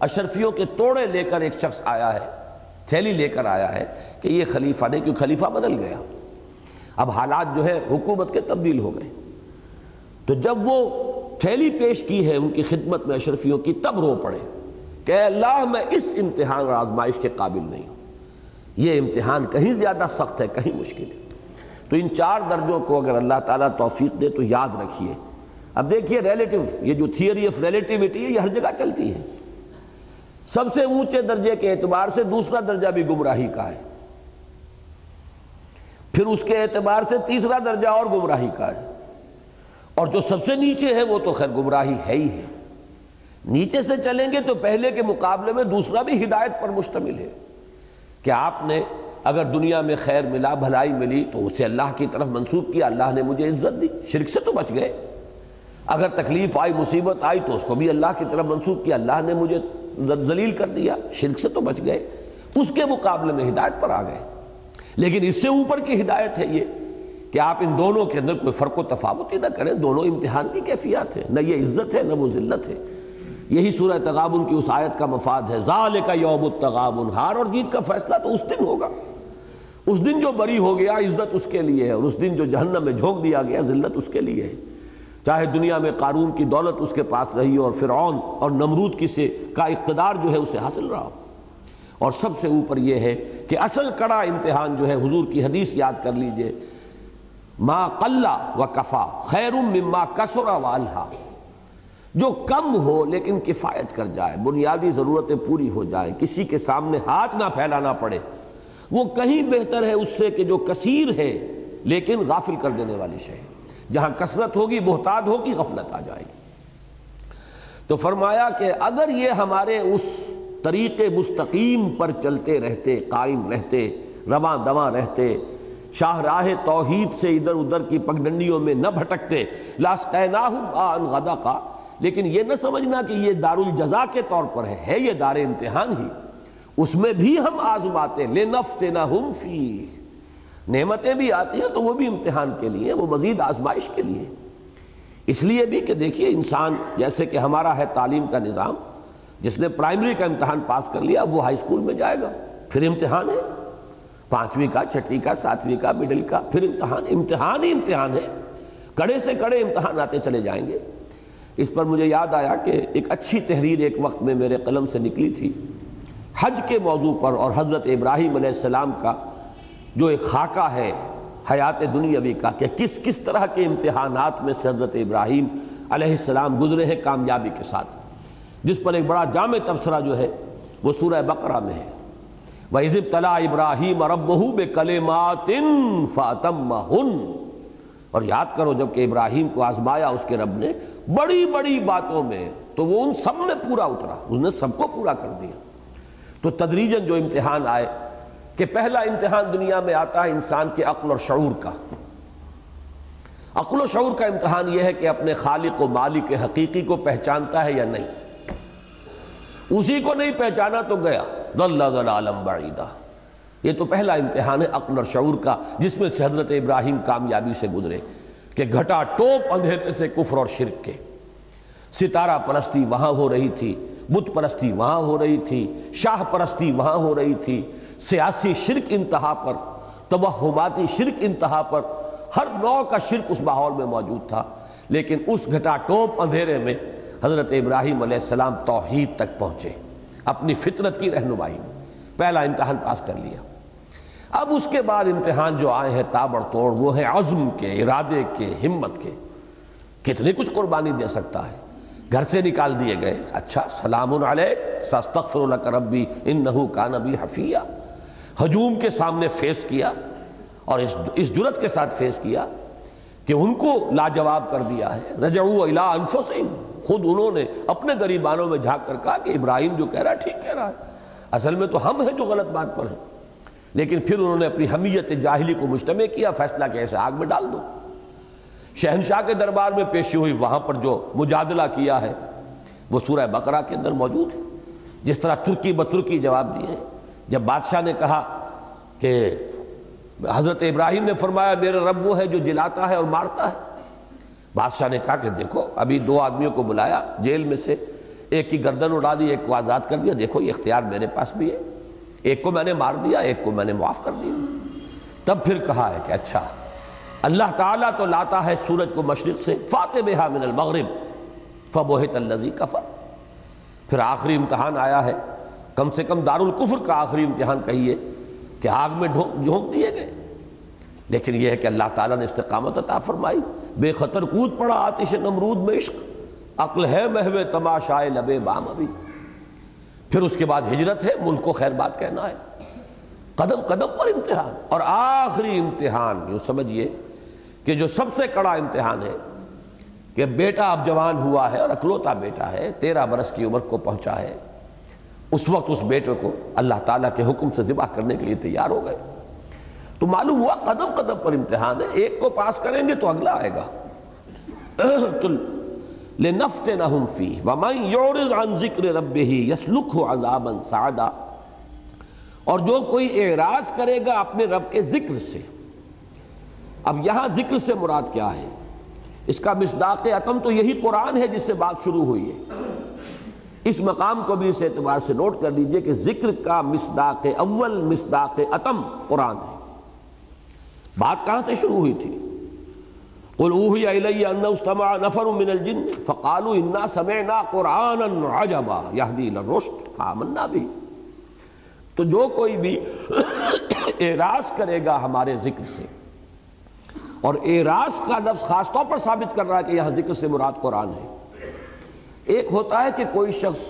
اشرفیوں کے توڑے لے کر ایک شخص آیا ہے، تھیلی لے کر آیا ہے کہ یہ خلیفہ نہیں، کیوں خلیفہ بدل گیا۔ اب حالات جو ہے حکومت کے تبدیل ہو گئے۔ تو جب وہ تھیلی پیش کی ہے ان کی خدمت میں اشرفیوں کی، تب رو پڑے۔ کہ اللہ، میں اس امتحان اور آزمائش کے قابل نہیں ہوں۔ یہ امتحان کہیں زیادہ سخت ہے، کہیں مشکل ہے۔ تو ان چار درجوں کو اگر اللہ تعالیٰ توفیق دے تو یاد رکھیے۔ اب دیکھیے ریلیٹیو یہ جو تھیوری آف ریلیٹیوٹی ہے، یہ ہر جگہ چلتی ہے۔ سب سے اونچے درجے کے اعتبار سے دوسرا درجہ بھی گمراہی کا ہے۔ پھر اس کے اعتبار سے تیسرا درجہ اور گمراہی کا ہے۔ اور جو سب سے نیچے ہے وہ تو خیر گمراہی ہے ہی ہے۔ نیچے سے چلیں گے تو پہلے کے مقابلے میں دوسرا بھی ہدایت پر مشتمل ہے۔ کہ آپ نے اگر دنیا میں خیر ملا، بھلائی ملی، تو اسے اللہ کی طرف منسوخ کیا۔ اللہ نے مجھے عزت دی۔ شرک سے تو بچ گئے۔ اگر تکلیف آئی، مصیبت آئی، تو اس کو بھی اللہ کی طرف منسوخ کیا۔ اللہ نے مجھے ذلیل کر دیا۔ شرک سے تو بچ گئے۔ اس کے مقابلے میں ہدایت پر آ گئے۔ لیکن اس سے اوپر کی ہدایت ہے یہ۔ کہ آپ ان دونوں کے اندر کوئی فرق و تفاوت ہی نہ کریں، دونوں امتحان کی کیفیات ہیں، نہ یہ عزت ہے، نہ وہ ذلت ہے۔ یہی سورہ تغابن کی اس آیت کا مفاد ہے، ذالک یوم التغابن، ہار اور جیت کا فیصلہ تو اس دن ہوگا۔ اس دن جو بری ہو گیا، عزت اس کے لیے ہے، اور اس دن جو جہنم میں جھونک دیا گیا، ذلت اس کے لیے ہے۔ چاہے دنیا میں قارون کی دولت اس کے پاس رہی اور فرعون اور نمرود کی سے کا اقتدار جو ہے اسے حاصل رہا۔ ہو اور سب سے اوپر یہ ہے کہ اصل کڑا امتحان جو ہے، حضور کی حدیث یاد کر لیجیے ما قلہ و کفا، خیر مما کسرا والہا جو کم ہو لیکن کفایت کر جائے، بنیادی ضرورتیں پوری ہو جائیں، کسی کے سامنے ہاتھ نہ پھیلانا پڑے۔ وہ کہیں بہتر ہے اس سے کہ جو کثیر ہے، لیکن غافل کر دینے والی شے۔ جہاں کثرت ہوگی، بہتاد ہوگی، غفلت آ جائے گی۔ تو فرمایا کہ اگر یہ ہمارے اس طریق مستقیم پر چلتے رہتے، قائم رہتے، رواں دواں رہتے شاہ راہ توحید سے ادھر ادھر کی پگڈنڈیوں میں نہ بھٹکتے۔ آن غدا کا لیکن یہ نہ سمجھنا کہ یہ دار الجزا کے طور پر ہے ہے یہ دار امتحان ہی۔ اس میں بھی ہم آزماتے لے نفتے نہ فی نعمتیں بھی آتی ہیں تو وہ بھی امتحان کے لیے، وہ مزید آزمائش کے لیے۔ اس لیے بھی کہ دیکھیے، انسان جیسے کہ ہمارا ہے تعلیم کا نظام، جس نے پرائمری کا امتحان پاس کر لیا اب وہ ہائی اسکول میں جائے گا، پھر امتحان ہے۔ پانچویں کا چھٹی کا، ساتویں کا مڈل کا، پھر امتحان امتحان ہی امتحان ہے۔ کڑے سے کڑے امتحان آتے چلے جائیں گے۔ اس پر مجھے یاد آیا کہ ایک اچھی تحریر ایک وقت میں میرے قلم سے نکلی تھی۔ حج کے موضوع پر اور حضرت ابراہیم علیہ السلام کا جو ایک خاکہ ہے حیات دنیاوی کا کہ کس کس طرح کے امتحانات میں سے حضرت ابراہیم علیہ السلام گزرے ہیں کامیابی کے ساتھ۔ جس پر ایک بڑا جامع تبصرہ جو ہے وہ سورہ بقرہ میں ہے۔ وَإِذِ ابْتَلَى إِبْرَاهِيمَ رَبُّهُ بِكَلِمَاتٍ فَأَتَمَّهُنْ۔ اور یاد کرو جبکہ ابراہیم کو آزمایا اس کے رب نے بڑی بڑی باتوں میں، تو وہ ان سب میں پورا اترا اس نے سب کو پورا کر دیا۔ تو تدریجن جو امتحان آئے کہ پہلا امتحان دنیا میں آتا ہے انسان کے عقل اور شعور کا۔ عقل و شعور کا امتحان یہ ہے کہ اپنے خالق و مالک حقیقی کو پہچانتا ہے یا نہیں۔ اسی کو نہیں پہچانا تو گیا۔ بعیدہ یہ تو پہلا امتحان ہے عقل اور شعور کا، جس میں سے حضرت ابراہیم کامیابی سے گزرے، کہ گھٹا ٹوپ اندھیرے سے کفر اور شرک کے۔ ستارہ پرستی وہاں ہو رہی تھی، بت پرستی وہاں ہو رہی تھی، شاہ پرستی وہاں ہو رہی تھی، سیاسی شرک انتہا پر، توہماتی شرک انتہا پر، ہر نوع کا شرک اس ماحول میں موجود تھا۔ لیکن اس گھٹا ٹوپ اندھیرے میں حضرت ابراہیم علیہ السلام توحید تک پہنچے۔ اپنی فطرت کی رہنمائی۔ میں پہلا امتحان پاس کر لیا۔ اب اس کے بعد امتحان جو آئے ہیں، تابڑ توڑ، وہ ہیں عزم کے، ارادے کے، ہمت کے۔ کتنی کچھ قربانی دے سکتا ہے۔ گھر سے نکال دیے گئے۔ اچھا سلام سستغفر لک ربی، انہو کان بی حفیہ۔ ہجوم کے سامنے فیس کیا اور اس اس جرت کے ساتھ فیس کیا کہ ان کو لاجواب کر دیا ہے۔ رجعو الى انفسهم خود انہوں نے اپنے غریبانوں میں جھاک کر کہا کہ ابراہیم جو کہہ رہا ہے ٹھیک کہہ رہا ہے۔ اصل میں تو ہم ہیں جو غلط بات پر ہیں۔ لیکن پھر انہوں نے اپنی حمیت جاہلی کو مجتمع کیا، فیصلہ کہ ایسے آگ میں ڈال دو۔ شہنشاہ کے دربار میں پیشی ہوئی وہاں پر جو مجادلہ کیا ہے، وہ سورہ بقرہ کے اندر موجود ہے۔ جس طرح ترکی بترکی جواب دیے جب بادشاہ نے کہا کہ حضرت ابراہیم نے فرمایا، میرے رب وہ ہے جو جلاتا ہے اور مارتا ہے۔ بادشاہ نے کہا کہ دیکھو، ابھی دو آدمیوں کو بلایا، جیل میں سے ایک کی گردن اڑا دی، ایک کو آزاد کر دیا۔ دیکھو، یہ اختیار میرے پاس بھی ہے۔ ایک کو میں نے مار دیا، ایک کو میں نے معاف کر دیا۔ تب پھر کہا ہے کہ اچھا اللہ تعالیٰ تو لاتا ہے سورج کو مشرق سے، فاتح بہا من المغرب، فبوہت اللذی کفر۔ پھر آخری امتحان آیا ہے۔ کم سے کم دارالقفر کا آخری امتحان کہیے کہ آگ میں جھونک دیے گئے۔ لیکن یہ ہے کہ اللہ تعالیٰ نے استقامت عطا فرمائی۔ بے خطر کود پڑا آتش نمرود میں عشق، عقل ہے محو تماشائے لبے بام ابھی۔ پھر اس کے بعد ہجرت ہے، ملک کو خیر بات کہنا ہے۔ قدم قدم پر امتحان، اور آخری امتحان جو سمجھئے کہ جو سب سے کڑا امتحان ہے کہ بیٹا اب جوان ہوا ہے اور اکلوتا بیٹا ہے، تیرہ برس کی عمر کو پہنچا ہے۔ اس وقت اس بیٹے کو اللہ تعالیٰ کے حکم سے ذبح کرنے کے لیے تیار ہو گئے۔ تو معلوم ہوا قدم قدم پر امتحان ہے، ایک کو پاس کریں گے تو اگلا آئے گا۔ تو لنفتنہم فی ومن یعرض عن ذکر ربہ یسلکھ عذابا سعدا۔ اور جو کوئی اعراض کرے گا اپنے رب کے ذکر سے۔ اب یہاں ذکر سے مراد کیا ہے؟ اس کا مصداق اتم تو یہی قرآن ہے جس سے بات شروع ہوئی ہے۔ اس مقام کو بھی اس اعتبار سے نوٹ کر لیجیے کہ ذکر کا مصداق اول، مصداق اتم قرآن ہے۔ بات کہاں سے شروع ہوئی تھی؟ قل اوحی الی ان استمع نفر من الجن فقالوا انا سمعنا قرانا عجبا یہدی للرشد فآمنا بھی تو جو کوئی بھی اعراض کرے گا ہمارے ذکر سے، اور اعراض کا لفظ خاص طور پر ثابت کر رہا ہے کہ یہاں ذکر سے مراد قرآن ہے۔ ایک ہوتا ہے کہ کوئی شخص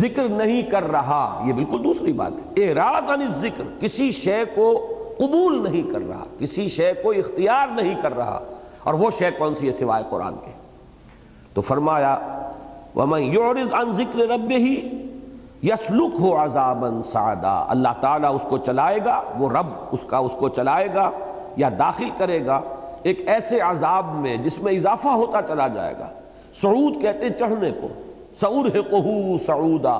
ذکر نہیں کر رہا، یہ بالکل دوسری بات ہے۔ اعراض عن الذکر، کسی شے کو قبول نہیں کر رہا، کسی شے کو اختیار نہیں کر رہا، اور وہ شے کون سی ہے سوائے قرآن کے؟ تو فرمایا، وَمَن يُعْرِضْ عَن ذِكْرِ رَبِّهِ يَسْلُكْهُ عَذَابًا سَعَدًا۔ اللہ تعالیٰ اس کو چلائے گا، وہ رب اس کا اس کو چلائے گا یا داخل کرے گا ایک ایسے عذاب میں جس میں اضافہ ہوتا چلا جائے گا۔ سعود کہتے ہیں چڑھنے کو سعورہقہو سعودا۔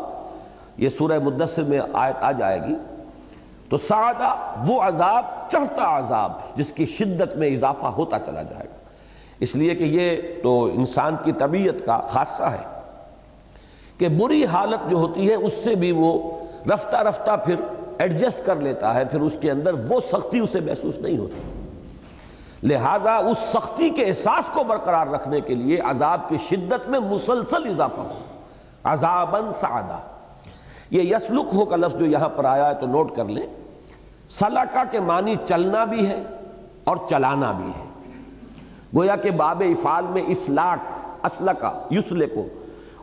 یہ سورہ مدثر میں آیت آ جائے گی۔ تو سعدہ وہ عذاب چڑھتا عذاب جس کی شدت میں اضافہ ہوتا چلا جائے گا۔ اس لیے کہ یہ تو انسان کی طبیعت کا خاصہ ہے کہ بری حالت جو ہوتی ہے اس سے بھی وہ رفتہ رفتہ پھر ایڈجسٹ کر لیتا ہے، پھر اس کے اندر وہ سختی اسے محسوس نہیں ہوتی۔ لہذا اس سختی کے احساس کو برقرار رکھنے کے لیے عذاب کی شدت میں مسلسل اضافہ ہو۔ عذاباً سعدہ یہ یسلک ہو کا لفظ جو یہاں پر آیا ہے تو نوٹ کر لیں۔ سلکا کے معنی چلنا بھی ہے اور چلانا بھی ہے۔ گویا کہ باب افعال میں اسلاک اسلکا یسلے کو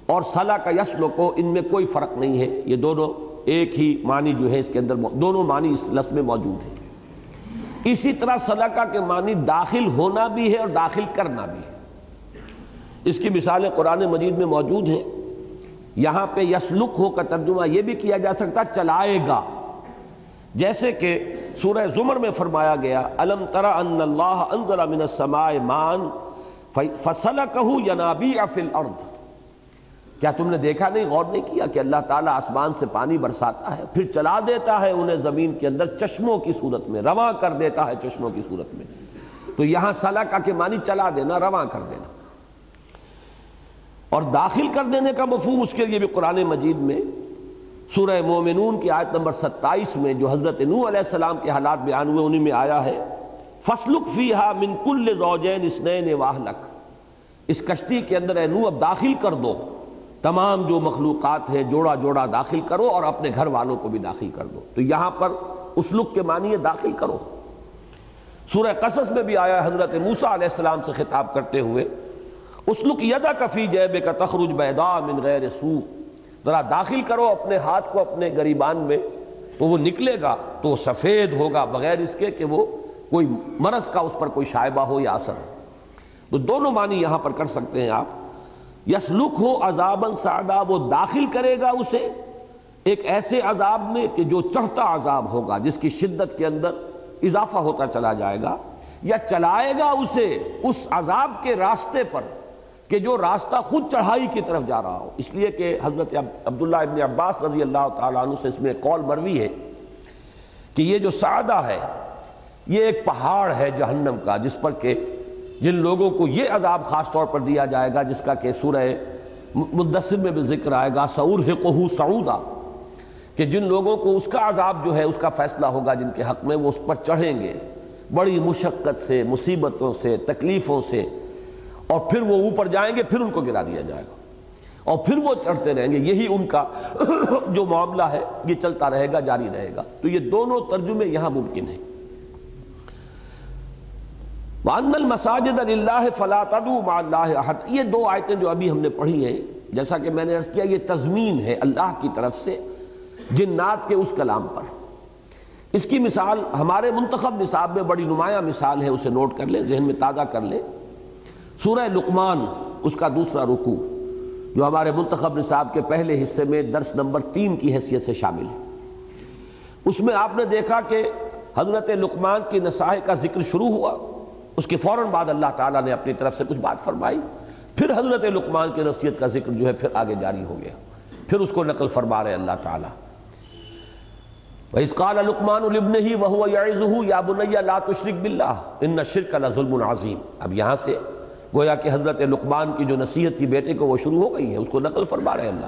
اور سلا کا یسلو کو ان میں کوئی فرق نہیں ہے۔ یہ دونوں ایک ہی معنی جو ہے اس کے اندر دونوں معنی اس لفظ میں موجود ہیں۔ اسی طرح سلکا کے معنی داخل ہونا بھی ہے اور داخل کرنا بھی ہے۔ اس کی مثالیں قرآن مجید میں موجود ہیں۔ یہاں پہ یسلک ہو کا ترجمہ یہ بھی کیا جا سکتا چلائے گا۔ جیسے کہ سورہ زمر میں فرمایا گیا، الم ترا ان اللہ انزل من السماء مان فسلکہ ینابیع فی الارض۔ کیا تم نے دیکھا نہیں، غور نہیں کیا کہ اللہ تعالیٰ آسمان سے پانی برساتا ہے، پھر چلا دیتا ہے انہیں زمین کے اندر چشموں کی صورت میں، رواں کر دیتا ہے چشموں کی صورت میں۔ تو یہاں سلکہ کے معنی چلا دینا، رواں کر دینا۔ اور داخل کر دینے کا مفہوم اس کے لیے بھی قرآن مجید میں سورہ مومنون کی آیت نمبر ستائیس میں جو حضرت نو علیہ السلام کے حالات بیان ہوئے انہی میں آیا ہے فَسْلُكْ فِيهَا مِن كُلِّ زَوْجَيْنِ اسْنَيْنِ وَاهْلَكْ اس کشتی کے اندر اے نو اب داخل کر دو، تمام جو مخلوقات ہیں جوڑا جوڑا داخل کرو اور اپنے گھر والوں کو بھی داخل کر دو۔ تو یہاں پر اسلوک کے معنی ہے داخل کرو۔ سورہ قصص میں بھی آیا حضرت موسیٰ علیہ السلام سے خطاب کرتے ہوئے اسلک یدا کفی جیب کا تخرج بیدا من غیر سو۔ ذرا داخل کرو اپنے ہاتھ کو اپنے گریبان میں، تو وہ نکلے گا، تو وہ سفید ہوگا، بغیر اس کے کہ وہ کوئی مرض کا اس پر کوئی شائبہ ہو یا اثر ہو۔ تو دونوں معنی یہاں پر کر سکتے ہیں آپ۔ یسلک ہو عذابن سعدہ وہ داخل کرے گا اسے ایک ایسے عذاب میں کہ جو چڑھتا عذاب ہوگا، جس کی شدت کے اندر اضافہ ہوتا چلا جائے گا یا چلائے گا اسے اس عذاب کے راستے پر۔ کہ جو راستہ خود چڑھائی کی طرف جا رہا ہو۔ اس لیے کہ حضرت عبداللہ ابن عباس رضی اللہ تعالیٰ عنہ سے اس میں قول مروی ہے کہ یہ جو سعدہ ہے، یہ ایک پہاڑ ہے جہنم کا، جس پر کہ جن لوگوں کو یہ عذاب خاص طور پر دیا جائے گا، جس کا کہ سورہ مدثر میں بھی ذکر آئے گا سعور حقہ سعودہ کہ جن لوگوں کو اس کا عذاب جو ہے، اس کا فیصلہ ہوگا جن کے حق میں، وہ اس پر چڑھیں گے۔ بڑی مشقت سے، مصیبتوں سے، تکلیفوں سے اور پھر وہ اوپر جائیں گے، پھر ان کو گرا دیا جائے گا۔ اور پھر وہ چڑھتے رہیں گے۔ یہی ان کا جو معاملہ ہے، یہ چلتا رہے گا، جاری رہے گا۔ تو یہ دونوں ترجمے یہاں ممکن ہیں۔ وَأَنَّ الْمَسَاجِدَ لِلَّهِ فَلَا تَدُوا مَعَ یہ دو آیتیں جو ابھی ہم نے پڑھی ہیں، جیسا کہ میں نے عرض کیا، یہ تضمین ہے اللہ کی طرف سے جنات کے اس کلام پر۔ اس کی مثال ہمارے منتخب نصاب میں بڑی نمایاں مثال ہے، اسے نوٹ کر لیں، ذہن میں تازہ کر لیں۔ سورہ لقمان، اس کا دوسرا رکو جو ہمارے منتخب نصاب کے پہلے حصے میں درس نمبر تین کی حیثیت سے شامل ہے۔ اس میں آپ نے دیکھا کہ حضرت لقمان کی نصائح کا ذکر شروع ہوا، اس کے فوراً بعد اللہ تعالیٰ نے اپنی طرف سے کچھ بات فرمائی، پھر حضرت لقمان کی نصیحت کا ذکر جو ہے پھر آگے جاری ہو گیا۔ پھر اس کو نقل فرما رہے اللہ تعالیٰ۔ وَإِذْ قَالَ لُقْمَانُ لِبْنِهِ وَهُوَ يَعِزُهُ يَا بُنَيَّ لَا تُشْرِكْ بِاللَّهِ إِنَّ الشِّرْكَ لَظُلْمٌ عَظِيمٌ۔ اب یہاں سے گویا کہ حضرت لقمان کی جو نصیحت تھی بیٹے کو، وہ شروع ہو گئی ہے، اس کو نقل فرما رہے اللہ۔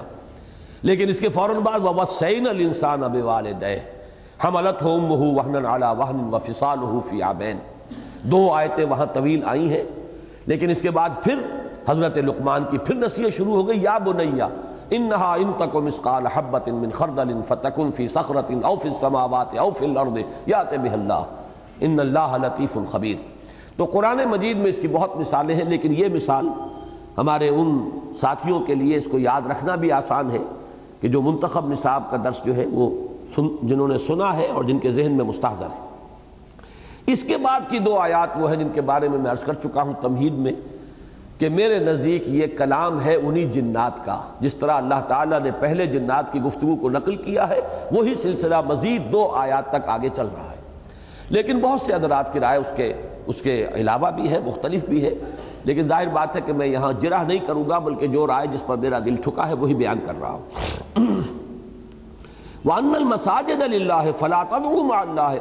لیکن اس کے فوراً بعد وَوَسَّيْنَ الْإِنسَانَ بِوَالِدَيْهِ حَمَلَتْهُ أُمُّهُ وَهْنًا عَلَى وَهْنٍ وَفِصَالُهُ فِي عَامَيْنِ دو آیتیں وہاں طویل آئی ہیں، لیکن اس کے بعد پھر حضرت لقمان کی پھر نصیحت شروع ہو گئی، یا بنیہ انہا ان تکو مسقال حبت من خردل فتکن فی صخرت او فی السماوات او فی الارض یات بہ اللہ۔ ان اللہ لطیف خبیر۔ تو قرآن مجید میں اس کی بہت مثالیں ہیں، لیکن یہ مثال ہمارے ان ساتھیوں کے لیے اس کو یاد رکھنا بھی آسان ہے کہ جو منتخب نصاب کا درس جو ہے وہ سن، جنہوں نے سنا ہے اور جن کے ذہن میں مستحضر ہے۔ اس کے بعد کی دو آیات وہ ہیں جن کے بارے میں میں عرض کر چکا ہوں تمہید میں کہ میرے نزدیک یہ کلام ہے انہی جنات کا، جس طرح اللہ تعالیٰ نے پہلے جنات کی گفتگو کو نقل کیا ہے، وہی سلسلہ مزید دو آیات تک آگے چل رہا ہے۔ لیکن بہت سے ادرات کی رائے اس کے اس کے علاوہ بھی ہے، مختلف بھی ہے۔ لیکن ظاہر بات ہے کہ میں یہاں جرح نہیں کروں گا، بلکہ جو رائے جس پر میرا دل ٹھکا ہے وہی بیان کر رہا ہوں۔ وَأَنَّ الْمَسَاجِدَ لِلَّهِ فَلَا تَدْعُوا مَعَ اللَّهِ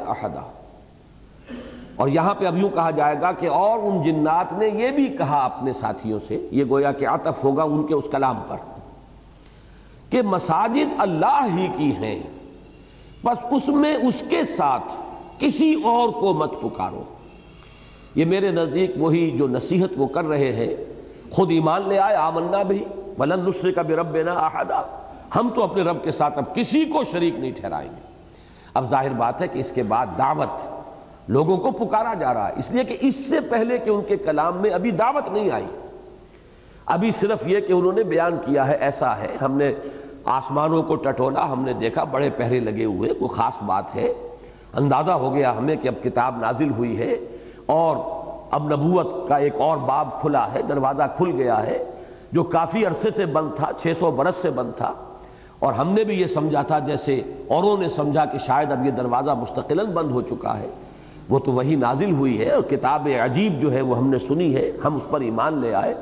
اور یہاں پہ اب یوں کہا جائے گا کہ اور ان جنات نے یہ بھی کہا اپنے ساتھیوں سے، یہ گویا کہ عطف ہوگا ان کے اس کلام پر، کہ مساجد اللہ ہی کی ہیں۔ بس اس میں اس کے ساتھ کسی اور کو مت پکارو۔ یہ میرے نزدیک وہی جو نصیحت وہ کر رہے ہیں۔ خود ایمان لے آئے، آمنا بھی۔ بلند نسرے کا بھی رب بینا ہم تو اپنے رب کے ساتھ اب کسی کو شریک نہیں ٹھہرائیں گے۔ اب ظاہر بات ہے کہ اس کے بعد دعوت لوگوں کو پکارا جا رہا ہے۔ اس لیے کہ اس سے پہلے کہ ان کے کلام میں ابھی دعوت نہیں آئی۔ ابھی صرف یہ کہ انہوں نے بیان کیا ہے، ایسا ہے۔ ہم نے آسمانوں کو ٹٹولا، ہم نے دیکھا بڑے پہرے لگے ہوئے، کوئی خاص بات ہے۔ اندازہ ہو گیا ہمیں کہ اب کتاب نازل ہوئی ہے اور اب نبوت کا ایک اور باب کھلا ہے، دروازہ کھل گیا ہے، جو کافی عرصے سے بند تھا، چھ سو برس سے بند تھا۔ اور ہم نے بھی یہ سمجھا تھا، جیسے اوروں نے سمجھا کہ شاید اب یہ دروازہ مستقلاً بند ہو چکا ہے۔ وہ تو وہی نازل ہوئی ہے اور کتاب عجیب جو ہے وہ ہم نے سنی ہے، ہم اس پر ایمان لے آئے۔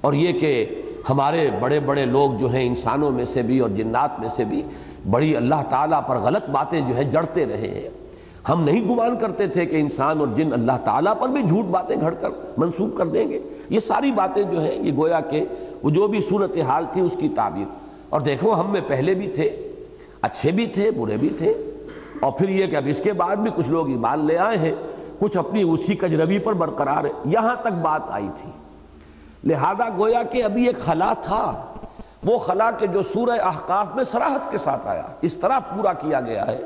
اور یہ کہ ہمارے بڑے بڑے لوگ جو ہیں انسانوں میں سے بھی اور جنات میں سے بھی، بڑی اللہ تعالیٰ پر غلط باتیں جو ہے جڑتے رہے ہیں۔ ہم نہیں گمان کرتے تھے کہ انسان اور جن اللہ تعالیٰ پر بھی جھوٹ باتیں گھڑ کر منسوخ کر دیں گے۔ یہ ساری باتیں جو ہیں، یہ گویا کہ وہ جو بھی صورت حال تھی اس کی تعبیر۔ اور دیکھو، ہم میں پہلے بھی تھے، اچھے بھی تھے، برے بھی تھے۔ اور پھر یہ کہ اب اس کے بعد بھی کچھ لوگ ایمان لے آئے ہیں، کچھ اپنی اسی کجروی پر برقرار ہے یہاں تک بات آئی تھی۔ لہذا گویا کہ ابھی ایک خلا تھا۔ وہ خلا کے جو سورہ احقاف میں سراحت کے ساتھ آیا، اس طرح پورا کیا گیا ہے۔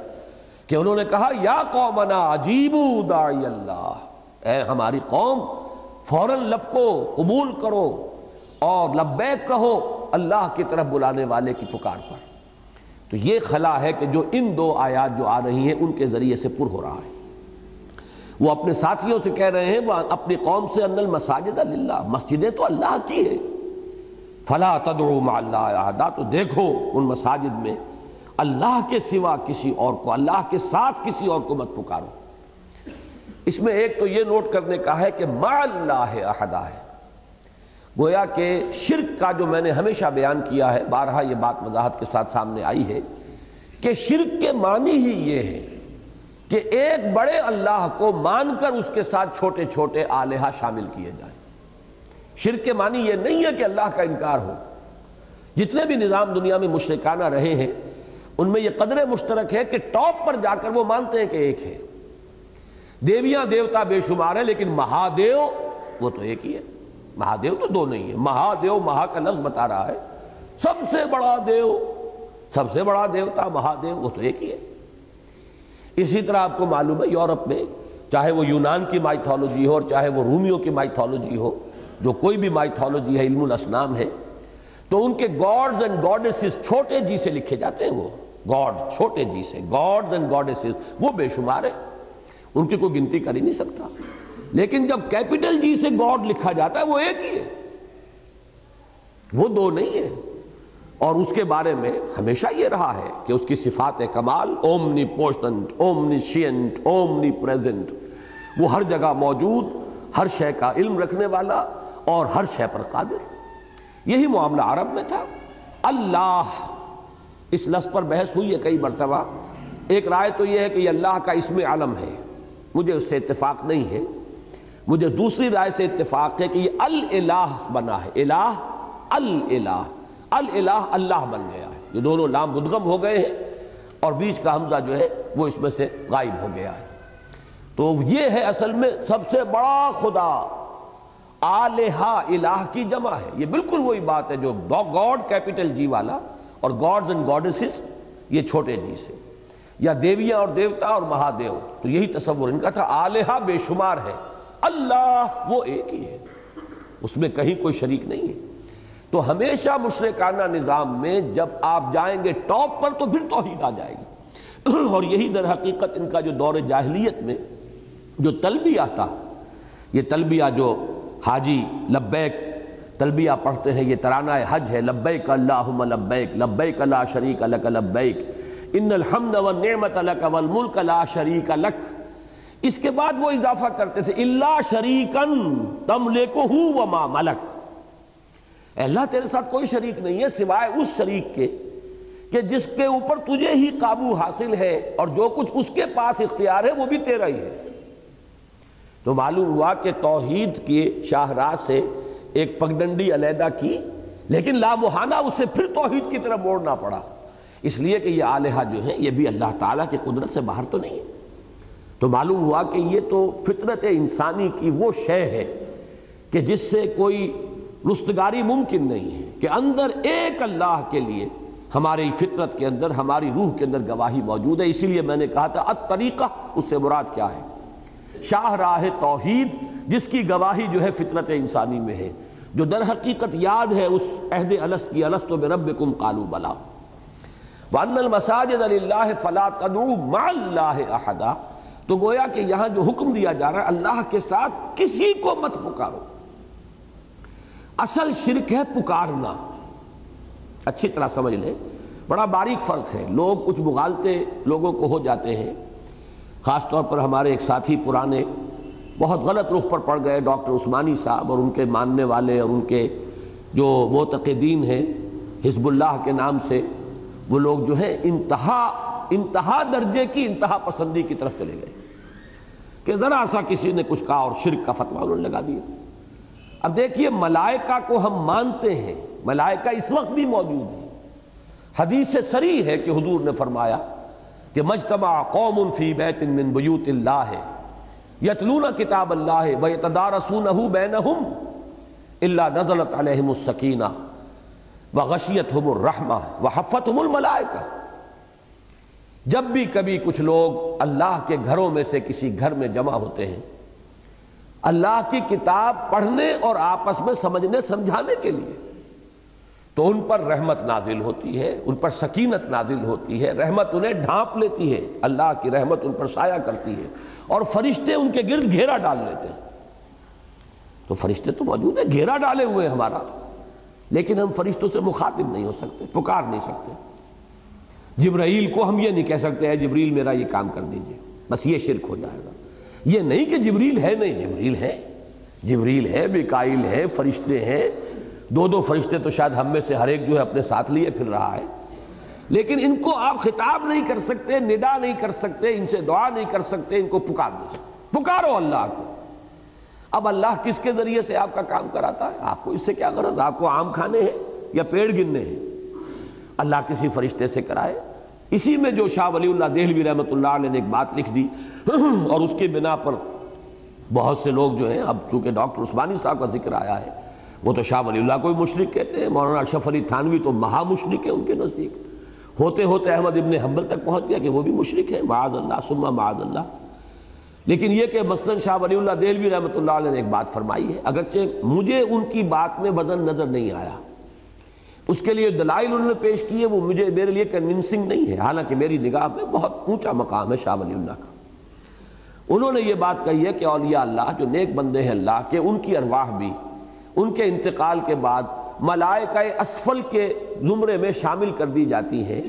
کہ انہوں نے کہا، یا قومنا عجیبو داعی اللہ۔ اے ہماری قوم، فوراً لب کو قبول کرو اور لبیک کہو اللہ کی طرف بلانے والے کی پکار پر۔ تو یہ خلا ہے کہ جو ان دو آیات جو آ رہی ہیں، ان کے ذریعے سے پر ہو رہا ہے۔ وہ اپنے ساتھیوں سے کہہ رہے ہیں، وہ اپنی قوم سے، ان المساجد للہ، مسجدیں تو اللہ کی ہے فلا تدعو مع اللہ احدا۔ تو دیکھو ان مساجد میں اللہ کے سوا کسی اور کو، اللہ کے ساتھ کسی اور کو مت پکارو۔ اس میں ایک تو یہ نوٹ کرنے کا ہے کہ مع اللہ احدا ہے۔ گویا کہ شرک کا جو میں نے ہمیشہ بیان کیا ہے، بارہا یہ بات وضاحت کے ساتھ سامنے آئی ہے کہ شرک کے معنی ہی یہ ہے کہ ایک بڑے اللہ کو مان کر اس کے ساتھ چھوٹے چھوٹے آلیہ شامل کیے جائیں۔ شرک کے معنی یہ نہیں ہے کہ اللہ کا انکار ہو۔ جتنے بھی نظام دنیا میں مشرکانہ رہے ہیں ان میں یہ قدر مشترک ہے کہ ٹاپ پر جا کر وہ مانتے ہیں کہ ایک ہے۔ دیویاں دیوتا بے شمار ہے لیکن مہادیو وہ تو ایک ہی ہے۔ مہادیو تو دو نہیں ہے۔ مہادیو مہا کا لفظ بتا رہا ہے۔ سب سے بڑا دیو، سب سے بڑا دیوتا مہادیو وہ تو ایک ہی ہے۔ اسی طرح آپ کو معلوم ہے یورپ میں، چاہے وہ یونان کی مائتھولوجی ہو اور چاہے وہ رومیوں کی مائتھولوجی ہو، جو کوئی بھی مائتھولوجی ہے، علم الاسنام ہے، تو ان کے گاڈز اینڈ گاڈیسز چھوٹے جی سے لکھے جاتے ہیں وہ۔ گاڈ چھوٹے جی سے، گاڈز اینڈ گاڈیسز، وہ بے شمار ہے ان کی کوئی گنتی کر ہی نہیں سکتا۔ لیکن جب کیپٹل جی سے گاڈ لکھا جاتا ہے، وہ ایک ہی ہے۔ وہ دو نہیں ہے اور اس کے بارے میں ہمیشہ یہ رہا ہے کہ اس کی صفات کمال omnipotent omniscient omnipresent وہ ہر جگہ موجود، ہر شے کا علم رکھنے والا اور ہر شے پر قادر۔ یہی معاملہ عرب میں تھا۔ اللہ اس لفظ پر بحث ہوئی ہے کئی مرتبہ۔ ایک رائے تو یہ ہے کہ یہ اللہ کا اسم علم ہے۔ مجھے اس سے اتفاق نہیں ہے۔ مجھے دوسری رائے سے اتفاق ہے کہ یہ الہ بنا ہے۔ الہ الہ الہ اللہ بن گیا ہے۔ یہ دونوں لام بدغم ہو گئے ہیں اور بیچ کا حمزہ جو ہے وہ اس میں سے غائب ہو گیا ہے۔ تو یہ ہے اصل میں سب سے بڑا خدا۔ آلہا الہ کی جمع ہے۔ یہ بالکل وہی بات ہے جو گاڈ کیپٹل جی والا اور گاڈز اینڈ گاڈسز یہ چھوٹے جی سے۔ یا دیویاں اور دیوتا اور مہادیو، تو یہی تصور ان کا تھا۔ آلہا بے شمار ہے۔ اللہ وہ ایک ہی ہے۔ اس میں کہیں کوئی شریک نہیں ہے۔ تو ہمیشہ مشرکانہ نظام میں جب آپ جائیں گے ٹاپ پر تو پھر توحید آ جائے گی۔ اور یہی در حقیقت ان کا جو دور جاہلیت میں جو تلبیہ تھا، یہ تلبیہ جو حاجی لبیک تلبیہ پڑھتے ہیں، یہ ترانہ حج ہے، لبیک اللہم لبیک لبیک لا شریک لک لبیک، ان الحمد والنعمت لک والملک لا شریک لک۔ اس کے بعد وہ اضافہ کرتے تھے اللہ شریکن تم لیکو ہو وما ملک۔ اللہ، تیرے ساتھ کوئی شریک نہیں ہے سوائے اس شریک کے کہ جس کے اوپر تجھے ہی قابو حاصل ہے اور جو کچھ اس کے پاس اختیار ہے وہ بھی تیرا ہی ہے۔ تو معلوم ہوا کہ توحید کے شاہراہ سے ایک پگڈنڈی علیحدہ کی، لیکن لامحانہ اسے پھر توحید کی طرف موڑنا پڑا۔ اس لیے کہ یہ آلہہ جو ہے یہ بھی اللہ تعالیٰ کی قدرت سے باہر تو نہیں ہے تو معلوم ہوا کہ یہ تو فطرت انسانی کی وہ شے ہے کہ جس سے کوئی رستگاری ممکن نہیں ہے کہ اندر ایک اللہ کے لیے ہماری فطرت کے اندر، ہماری روح کے اندر گواہی موجود ہے۔ اسی لیے میں نے کہا تھا ات طریقہ اس سے مراد کیا ہے؟ شاہ راہ توحید، جس کی گواہی جو ہے فطرت انسانی میں ہے۔ جو در حقیقت یاد ہے اس عہد الست کی، الست و بربکم قالو بلا. وَأَنَّ الْمَسَاجِدَ لِلَّهِ فَلَا تَدْعُوا مَعَ اللَّهِ أَحَدًا. تو گویا کہ یہاں جو حکم دیا جا رہا ہے، اللہ کے ساتھ کسی کو مت پکارو. اصل شرک ہے پکارنا. اچھی طرح سمجھ لیں. بڑا باریک فرق ہے. لوگ کچھ مغالتے، لوگوں کو ہو جاتے ہیں. خاص طور پر ہمارے ایک ساتھی پرانے بہت غلط رخ پر پڑ گئے ڈاکٹر عثمانی صاحب اور ان کے ماننے والے اور ان کے جو معتقدین ہیں، حزب اللہ کے نام سے، وہ لوگ جو ہیں، انتہا انتہا درجے کی، انتہا پسندی کی طرف چلے گئے۔ کہ ذرا سا کسی نے کچھ کہا اور شرک کا فتوہ انہوں نے لگا دیا۔ اب دیکھیے، ملائکہ کو ہم مانتے ہیں۔ ملائکہ اس وقت بھی موجود ہیں۔ حدیث سے سری ہے کہ حضور نے فرمایا کہ مجتمع قوم فی بیت من بیوت اللہ ہے۔ یتلون کتاب اللہ ویتدارسونہ بینہم اللہ نزلت علیہم السکینہ وغشیتہم الرحمہ وحفتہم الملائکہ۔ جب بھی کبھی کچھ لوگ اللہ کے گھروں میں سے کسی گھر میں جمع ہوتے ہیں، اللہ کی کتاب پڑھنے اور آپس میں سمجھنے، سمجھانے کے لیے۔ تو ان پر رحمت نازل ہوتی ہے، ان پر سکینت نازل ہوتی ہے، رحمت انہیں ڈھانپ لیتی ہے، اللہ کی رحمت ان پر سایہ کرتی ہے اور فرشتے ان کے گرد گھیرا ڈال لیتے ہیں۔ تو فرشتے تو موجود ہیں، گھیرا ڈالے ہوئے ہمارا۔ لیکن ہم فرشتوں سے مخاطب نہیں ہو سکتے، پکار نہیں سکتے۔ جبرائیل کو ہم یہ نہیں کہہ سکتے ہیں جبریل میرا یہ کام کر دیجیے، بس یہ شرک ہو جائے گا۔ یہ نہیں کہ جبریل ہے، نہیں جبریل ہے۔ جبریل ہے بیکائل ہے، فرشتے ہیں۔ دو دو فرشتے تو شاید ہم میں سے ہر ایک جو ہے اپنے ساتھ لیے پھر رہا ہے۔ لیکن ان کو آپ خطاب نہیں کر سکتے، ندا نہیں کر سکتے، ان سے دعا نہیں کر سکتے، ان کو پکار نہیں سکتے پکارو اللہ کو۔ اب اللہ کس کے ذریعے سے آپ کا کام کراتا ہے؟ آپ کو اس سے کیا غرض؟ آپ کو آم کھانے ہیں یا پیڑ گننے ہیں؟ اللہ کسی فرشتے سے کرائے۔ اسی میں جو شاہ ولی اللہ دہلوی رحمۃ اللہ علیہ نے ایک بات لکھ دی۔ اور اس کی بنا پر بہت سے لوگ جو ہیں، اب چونکہ ڈاکٹر عثمانی صاحب کا ذکر آیا ہے وہ تو شاہ ولی اللہ کو بھی مشرق کہتے ہیں، مولانا اشرف علی تھانوی تو مہا مشرق ہے ان کے نزدیک۔ ہوتے ہوتے احمد ابن حنبل تک پہنچ گیا کہ وہ بھی مشرق ہے معاذ اللہ سما معاذ اللہ۔ لیکن یہ کہ مثلاً شاہ ولی اللہ دہلوی رحمۃ اللہ علیہ نے ایک بات فرمائی ہے، اگرچہ مجھے ان کی بات میں وزن نظر نہیں آیا۔ اس کے لیے دلائل انہوں نے پیش کیے، وہ مجھے میرے لیے کنونسنگ نہیں ہے۔ حالانکہ میری نگاہ میں بہت اونچا مقام ہے شاہ ولی اللہ کا۔ انہوں نے یہ بات کہی ہے کہ اولیاء اللہ جو نیک بندے ہیں اللہ کے، ان کی ارواح بھی ان کے انتقال کے بعد ملائکہ اسفل کے زمرے میں شامل کر دی جاتی ہیں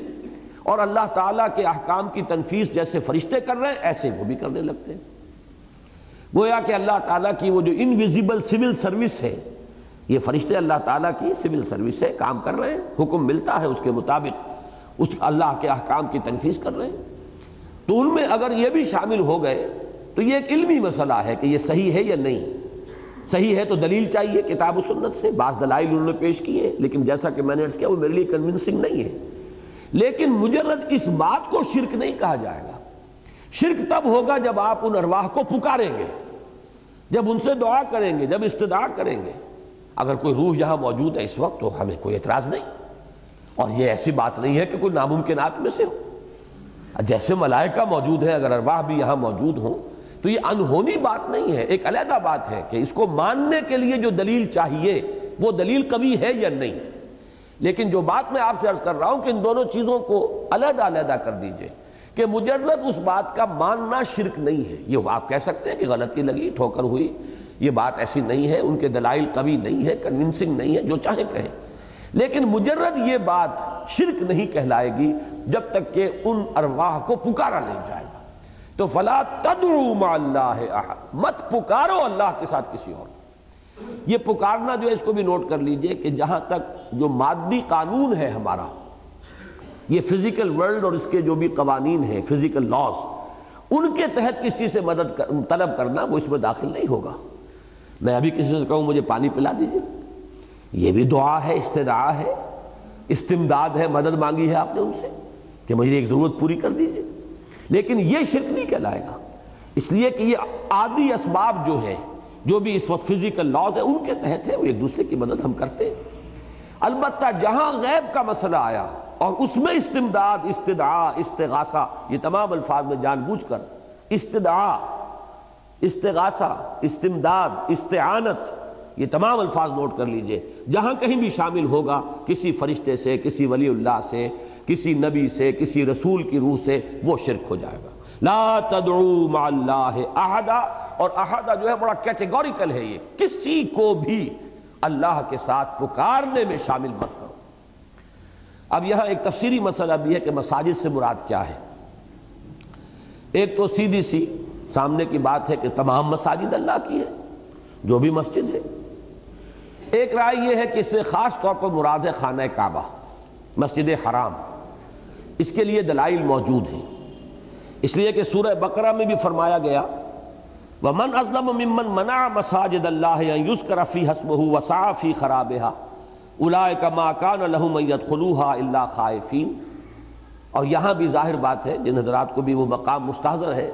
اور اللہ تعالیٰ کے احکام کی تنفیس جیسے فرشتے کر رہے ہیں، ایسے وہ بھی کرنے لگتے ہیں۔ گویا کہ اللہ تعالیٰ کی وہ جو انویزیبل سول سروس ہے، یہ فرشتے اللہ تعالیٰ کی سول سروس ہے کام کر رہے ہیں، حکم ملتا ہے اس کے مطابق، اس اللہ کے احکام کی تنفیس کر رہے ہیں۔ تو ان میں اگر یہ بھی شامل ہو گئے، تو یہ ایک علمی مسئلہ ہے کہ یہ صحیح ہے یا نہیں۔ صحیح ہے تو دلیل چاہیے، کتاب و سنت سے بعض دلائل انہوں نے پیش کیے لیکن جیسا کہ میں نے کیا، وہ میرے لیے کنونسنگ نہیں ہے۔ لیکن مجرد اس بات کو شرک نہیں کہا جائے گا۔ شرک تب ہوگا جب آپ ان ارواح کو پکاریں گے، جب ان سے دعا کریں گے، جب استدعا کریں گے۔ اگر کوئی روح یہاں موجود ہے اس وقت تو ہمیں کوئی اعتراض نہیں۔ اور یہ ایسی بات نہیں ہے کہ کوئی ناممکنات میں سے ہو۔ جیسے ملائکہ موجود ہے اگر ارواح بھی یہاں موجود ہوں تو یہ انہونی بات نہیں ہے، ایک علیحدہ بات ہے کہ اس کو ماننے کے لیے جو دلیل چاہیے، وہ دلیل قوی ہے یا نہیں؟ لیکن جو بات میں آپ سے عرض کر رہا ہوں کہ ان دونوں چیزوں کو علیحدہ علیحدہ کر دیجیے کہ مجرد اس بات کا ماننا شرک نہیں ہے۔ یہ آپ کہہ سکتے ہیں کہ غلطی لگی، ٹھوکر ہوئی، یہ بات ایسی نہیں ہے، ان کے دلائل قوی نہیں ہے کنونسنگ نہیں ہے جو چاہیں کہیں۔ لیکن مجرد یہ بات شرک نہیں کہلائے گی جب تک کہ ان ارواح کو پکارا نہیں جائے۔ گا تو فلا تدعو مع اللہ احد مت پکارو اللہ کے ساتھ کسی اور۔ یہ پکارنا جو ہے، اس کو بھی نوٹ کر لیجیے کہ جہاں تک جو مادی قانون ہے ہمارا، یہ فزیکل ورلڈ اور اس کے جو بھی قوانین ہیں فزیکل لاز ان کے تحت کسی سے مدد طلب کرنا وہ اس میں داخل نہیں ہوگا۔ میں ابھی کسی سے کہوں، مجھے پانی پلا دیجیے۔ یہ بھی دعا ہے، استدعا ہے، استمداد ہے، مدد مانگی ہے آپ نے ان سے کہ مجھے ایک ضرورت پوری کر دیجیے۔ لیکن یہ شرک نہیں کہلائے گا۔ اس لیے کہ یہ عادی اسباب جو ہے جو بھی اس وقت فزیکل لاز ہے ان کے تحت ہے وہ ایک دوسرے کی مدد ہم کرتے ہیں۔ البتہ جہاں غیب کا مسئلہ آیا اور اس میں استمداد، استدعا، استغاثہ، یہ تمام الفاظ میں جان بوجھ کر استدعا، استغاثہ، استمداد، استعانت، یہ تمام الفاظ نوٹ کر لیجیے۔ جہاں کہیں بھی شامل ہوگا، کسی فرشتے سے، کسی ولی اللہ سے کسی نبی سے، کسی رسول کی روح سے وہ شرک ہو جائے گا۔ لا تدعو مع اللہ احدا۔ اور احدہ جو ہے، بڑا کیٹیگوریکل ہے یہ۔ کسی کو بھی اللہ کے ساتھ پکارنے میں شامل مت کرو۔ اب یہاں ایک تفسیری مسئلہ بھی ہے کہ مساجد سے مراد کیا ہے۔ ایک تو سیدھی سی سامنے کی بات ہے کہ تمام مساجد اللہ کی ہے جو بھی مسجد ہے۔ ایک رائے یہ ہے کہ اس سے خاص طور پر مراد ہے خانہ کعبہ، مسجد حرام۔ اس کے لیے دلائل موجود ہیں۔ اس لیے کہ سورہ بقرہ میں بھی فرمایا گیا، وَمَنْ أَظْلَمُ مِمَّنْ مَنَعَ مَسَاجِدَ اللَّهِ أَن يُذْكَرَ فِي حَسْمُهُ وَسَعَ فِي خَرَابِهَا۔ أُولَئِكَ مَا كَانَ لَهُمْ أَن يَدْخُلُوهَا إِلَّا خَائِفِينَ۔ اور یہاں بھی ظاہر بات ہے، جن حضرات کو بھی وہ مقام مستحضر ہے،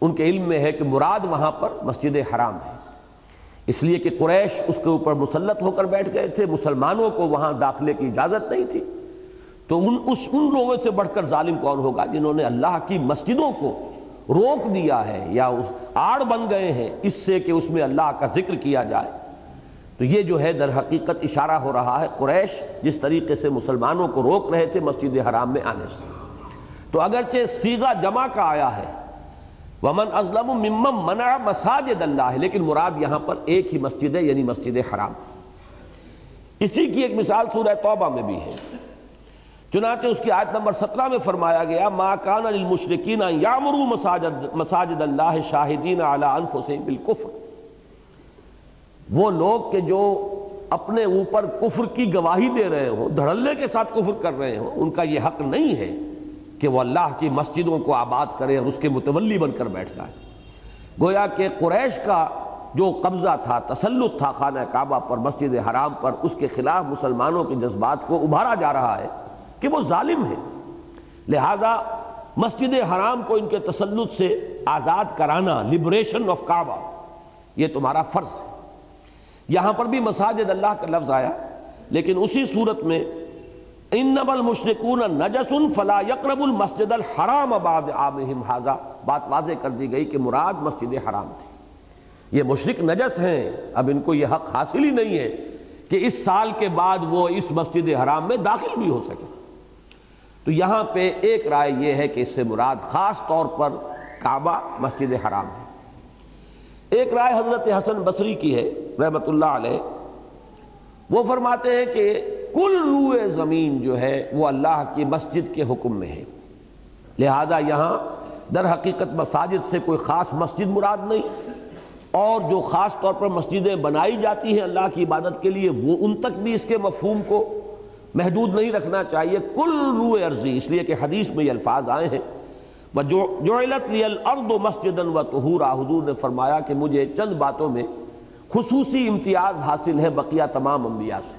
ان کے علم میں ہے کہ مراد وہاں پر مسجد حرام ہے۔ اس لیے کہ قریش اس کے اوپر مسلط ہو کر بیٹھ گئے تھے، مسلمانوں کو وہاں داخلے کی اجازت نہیں تھی۔ تو ان اس ان لوگوں سے بڑھ کر ظالم کون ہوگا جنہوں نے اللہ کی مسجدوں کو روک دیا ہے یا آڑ بن گئے ہیں اس سے کہ اس میں اللہ کا ذکر کیا جائے؟ تو یہ جو ہے در حقیقت اشارہ ہو رہا ہے قریش جس طریقے سے مسلمانوں کو روک رہے تھے مسجد حرام میں آنے سے۔ تو اگرچہ سیغہ جمع کا آیا ہے، ومن ازلم ممم منع مساجد اللہ ہے لیکن مراد یہاں پر ایک ہی مسجد ہے یعنی مسجد حرام۔ اسی کی ایک مثال سورہ توبہ میں بھی ہے۔ چنانچہ اس کی آیت نمبر سترہ میں فرمایا گیا، ما کان للمشرکین یامرو مساجد مساجد اللہ شاہدین علی انفسهم بالکفر وہ لوگ کہ جو اپنے اوپر کفر کی گواہی دے رہے ہوں، دھڑلے کے ساتھ کفر کر رہے ہوں، ان کا یہ حق نہیں ہے کہ وہ اللہ کی مسجدوں کو آباد کرے اور اس کے متولی بن کر بیٹھ جائے گویا کہ قریش کا جو قبضہ تھا، تسلط تھا خانہ کعبہ پر، مسجد حرام پر، اس کے خلاف مسلمانوں کے جذبات کو ابھارا جا رہا ہے۔ کہ وہ ظالم ہے۔ لہذا مسجد حرام کو ان کے تسلط سے آزاد کرانا لبریشن آف کعبہ یہ تمہارا فرض ہے۔ یہاں پر بھی مساجد اللہ کا لفظ آیا، لیکن اسی صورت میں انب المشرکون نجس فلا یقرب المسجد الحرام بعد عامہم حاضا بات واضح کر دی گئی کہ مراد مسجد حرام تھی۔ یہ مشرک نجس ہیں۔ اب ان کو یہ حق حاصل ہی نہیں ہے کہ اس سال کے بعد وہ اس مسجد حرام میں داخل بھی ہو سکے تو یہاں پہ ایک رائے یہ ہے کہ اس سے مراد خاص طور پر کعبہ مسجد حرام ہے۔ ایک رائے حضرت حسن بصری کی ہے، رحمت اللہ علیہ۔ وہ فرماتے ہیں کہ کل روئے زمین جو ہے وہ اللہ کی مسجد کے حکم میں ہے۔ لہذا یہاں در حقیقت مساجد سے کوئی خاص مسجد مراد نہیں۔ اور جو خاص طور پر مسجدیں بنائی جاتی ہیں اللہ کی عبادت کے لیے، وہ ان تک بھی اس کے مفہوم کو محدود نہیں رکھنا چاہیے، کل روئے عرضی، اس لیے کہ حدیث میں یہ الفاظ آئے ہیں۔ جو الْأَرْضُ مَسْجِدًا وَتُهُورًا حضور نے فرمایا کہ مجھے چند باتوں میں خصوصی امتیاز حاصل ہے بقیہ تمام انبیاء سے۔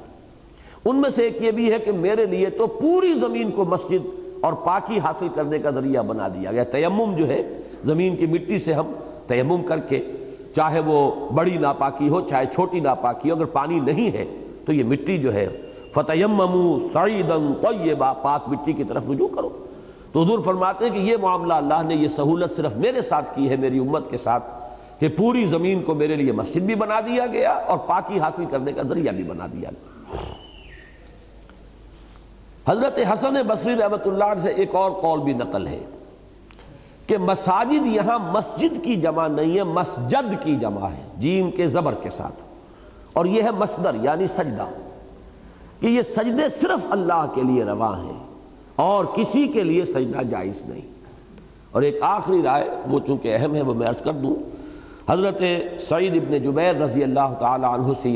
ان میں سے ایک یہ بھی ہے کہ میرے لیے تو پوری زمین کو مسجد اور پاکی حاصل کرنے کا ذریعہ بنا دیا گیا۔ تیمم جو ہے، زمین کی مٹی سے ہم تیمم کر کے چاہے وہ بڑی ناپاکی ہو، چاہے چھوٹی ناپاکی ہو، اگر پانی نہیں ہے تو یہ مٹی جو ہے فتیممو سعیدن طیبا، پاک مٹی کی طرف رجوع کرو۔ تو حضور فرماتے ہیں کہ یہ معاملہ اللہ نے، یہ سہولت صرف میرے ساتھ کی ہے، میری امت کے ساتھ، کہ پوری زمین کو میرے لیے مسجد بھی بنا دیا گیا اور پاکی حاصل کرنے کا ذریعہ بھی بنا دیا گیا۔ حضرت حسن بصری رحمت اللہ سے ایک اور قول بھی نقل ہے کہ مساجد یہاں مسجد کی جمع نہیں ہے، مسجد کی جمع ہے، جیم کے زبر کے ساتھ۔ اور یہ ہے مصدر یعنی سجدہ۔ کہ یہ سجدے صرف اللہ کے لیے رواں ہیں اور کسی کے لیے سجدہ جائز نہیں۔ اور ایک آخری رائے وہ چونکہ اہم ہے وہ میں عرض کر دوں۔ حضرت سعید ابن جبیر رضی اللہ تعالی عنہ سے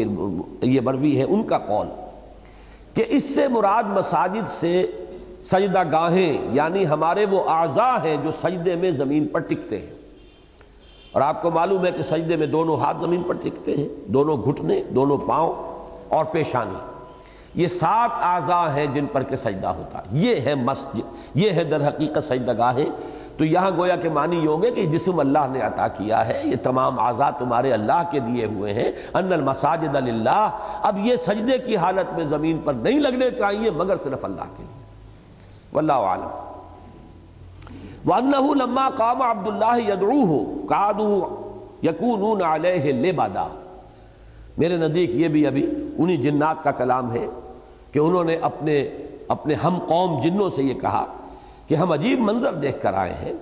یہ بروی ہے، ان کا قول کہ اس سے مراد مساجد سے سجدہ گاہیں یعنی ہمارے وہ اعضاء ہیں جو سجدے میں زمین پر ٹکتے ہیں۔ اور آپ کو معلوم ہے کہ سجدے میں دونوں ہاتھ زمین پر ٹکتے ہیں، دونوں گھٹنے، دونوں پاؤں اور پیشانی۔ یہ سات اعضاء ہیں جن پر کہ سجدہ ہوتا ہے۔ یہ ہے مسجد، یہ ہے در حقیقت سجدہ گاہیں تو یہاں گویا کہ معنی یہ ہوگے کہ جسم اللہ نے عطا کیا ہے، یہ تمام اعضاء تمہارے اللہ کے دیے ہوئے ہیں۔ ان المساجد للہ۔ اب یہ سجدے کی حالت میں زمین پر نہیں لگنے چاہیے، مگر صرف اللہ کے لیے۔ واللہ عالم وَأَنَّهُ لَمَّا قَامَ عَبْدُ اللَّهِ يَدْعُوهُ قَعَدُوا يَكُونُونَ عَلَيْهِ لِبَدَا۔ میرے نزدیک یہ بھی ابھی انہی جنات کا کلام ہے۔ کہ انہوں نے اپنے اپنے ہم قوم جنوں سے یہ کہا کہ ہم عجیب منظر دیکھ کر آئے ہیں۔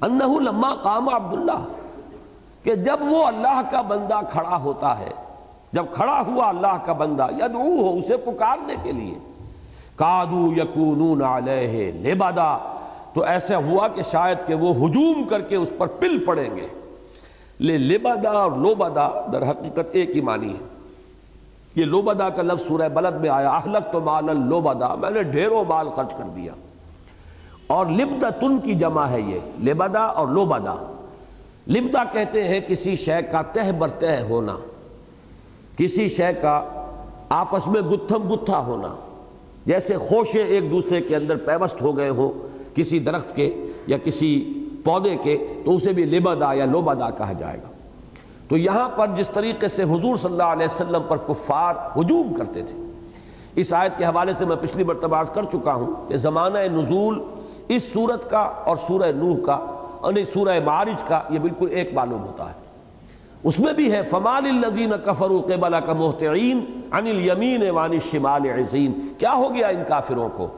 انہو لما قام عبداللہ، کہ جب وہ اللہ کا بندہ کھڑا ہوتا ہے، جب کھڑا ہوا اللہ کا بندہ یدعو ہو اسے پکارنے کے لیے کادو یکونون علیہ لبادا تو ایسا ہوا کہ شاید کہ وہ ہجوم کر کے اس پر پل پڑیں گے۔ لے لبادا اور لوبادا در حقیقت ایک ہی معنی ہے۔ یہ لوبادا کا لفظ سورہ بلد میں آیا احلق تو مالا لوبادا میں نے ڈھیروں مال خرچ کر دیا۔ اور لبدا تن کی جمع ہے یہ، لبدا اور لوبدا۔ لبدا کہتے ہیں کسی شے کا تہ برتہ ہونا، کسی شے کا آپس میں گتھم گتھا ہونا۔ جیسے خوشے ایک دوسرے کے اندر پیوست ہو گئے ہوں کسی درخت کے یا کسی پودے کے، تو اسے بھی لبدا یا لوبدا کہا جائے گا۔ تو یہاں پر جس طریقے سے حضور صلی اللہ علیہ وسلم پر کفار ہجوم کرتے تھے، اس آیت کے حوالے سے میں پچھلی مرتبہ کر چکا ہوں کہ زمانہ نزول اس صورت کا اور سورہ نوح کا یعنی سورہ معارج کا یہ بالکل ایک معلوم ہوتا ہے۔ اس میں بھی ہے فمان الزین کفروا قبل کا محتعین عن الیمین وان الشمال عزین کیا ہو گیا ان کافروں کو؟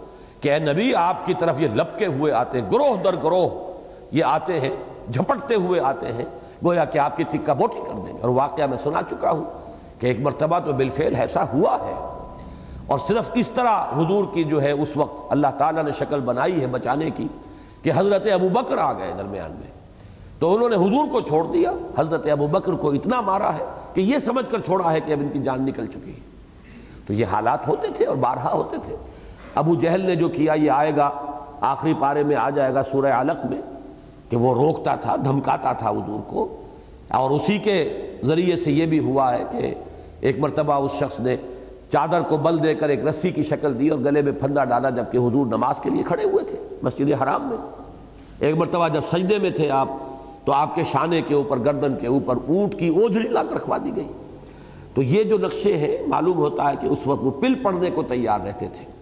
کہ اے نبی، آپ کی طرف یہ لپکے ہوئے آتے ہیں، گروہ در گروہ یہ آتے ہیں، جھپٹتے ہوئے آتے ہیں۔ گویا کہ آپ کی تکہ بوٹی کر دیں گے۔ اور واقعہ میں سنا چکا ہوں کہ ایک مرتبہ تو بالفعل ایسا ہوا ہے۔ اور صرف اس طرح حضور کی جو ہے اس وقت اللہ تعالیٰ نے شکل بنائی ہے بچانے کی کہ حضرت ابو بکر آ گئے درمیان میں۔ تو انہوں نے حضور کو چھوڑ دیا۔ حضرت ابو بکر کو اتنا مارا ہے کہ یہ سمجھ کر چھوڑا ہے کہ اب ان کی جان نکل چکی ہے۔ تو یہ حالات ہوتے تھے اور بارہا ہوتے تھے۔ ابو جہل نے جو کیا، یہ آئے گا، آخری پارے میں آ جائے گا سورہ علق میں۔ کہ وہ روکتا تھا، دھمکاتا تھا حضور کو۔ اور اسی کے ذریعے سے یہ بھی ہوا ہے کہ ایک مرتبہ اس شخص نے چادر کو بل دے کر ایک رسی کی شکل دی اور گلے میں پھندا ڈالا جبکہ حضور نماز کے لیے کھڑے ہوئے تھے مسجد حرام میں۔ ایک مرتبہ جب سجدے میں تھے آپ، تو آپ کے شانے کے اوپر، گردن کے اوپر اونٹ کی اوجھڑی لا کر رکھوا دی گئی۔ تو یہ جو نقشے ہیں، معلوم ہوتا ہے کہ اس وقت وہ پل پڑنے کو تیار رہتے تھے۔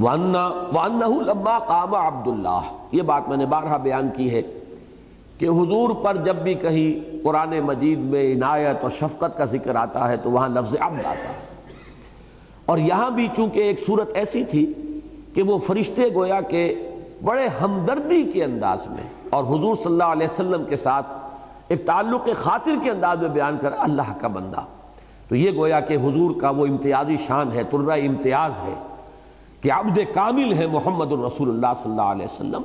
وَأَنَّهُ لَمَّا قَامَ عَبْدُ اللَّهِ۔ یہ بات میں نے بارہا بیان کی ہے کہ حضور پر جب بھی کہیں قرآن مجید میں عنایت اور شفقت کا ذکر آتا ہے تو وہاں لفظ عبد آتا ہے۔ اور یہاں بھی چونکہ ایک صورت ایسی تھی کہ وہ فرشتے گویا کہ بڑے ہمدردی کے انداز میں اور حضور صلی اللہ علیہ وسلم کے ساتھ ایک تعلق خاطر کے انداز میں بیان کر اللہ کا بندہ۔ تو یہ گویا کہ حضور کا وہ امتیازی شان ہے، ترہ امتیاز ہے۔ کہ عبد کامل ہے محمد الرسول اللہ صلی اللہ علیہ وسلم،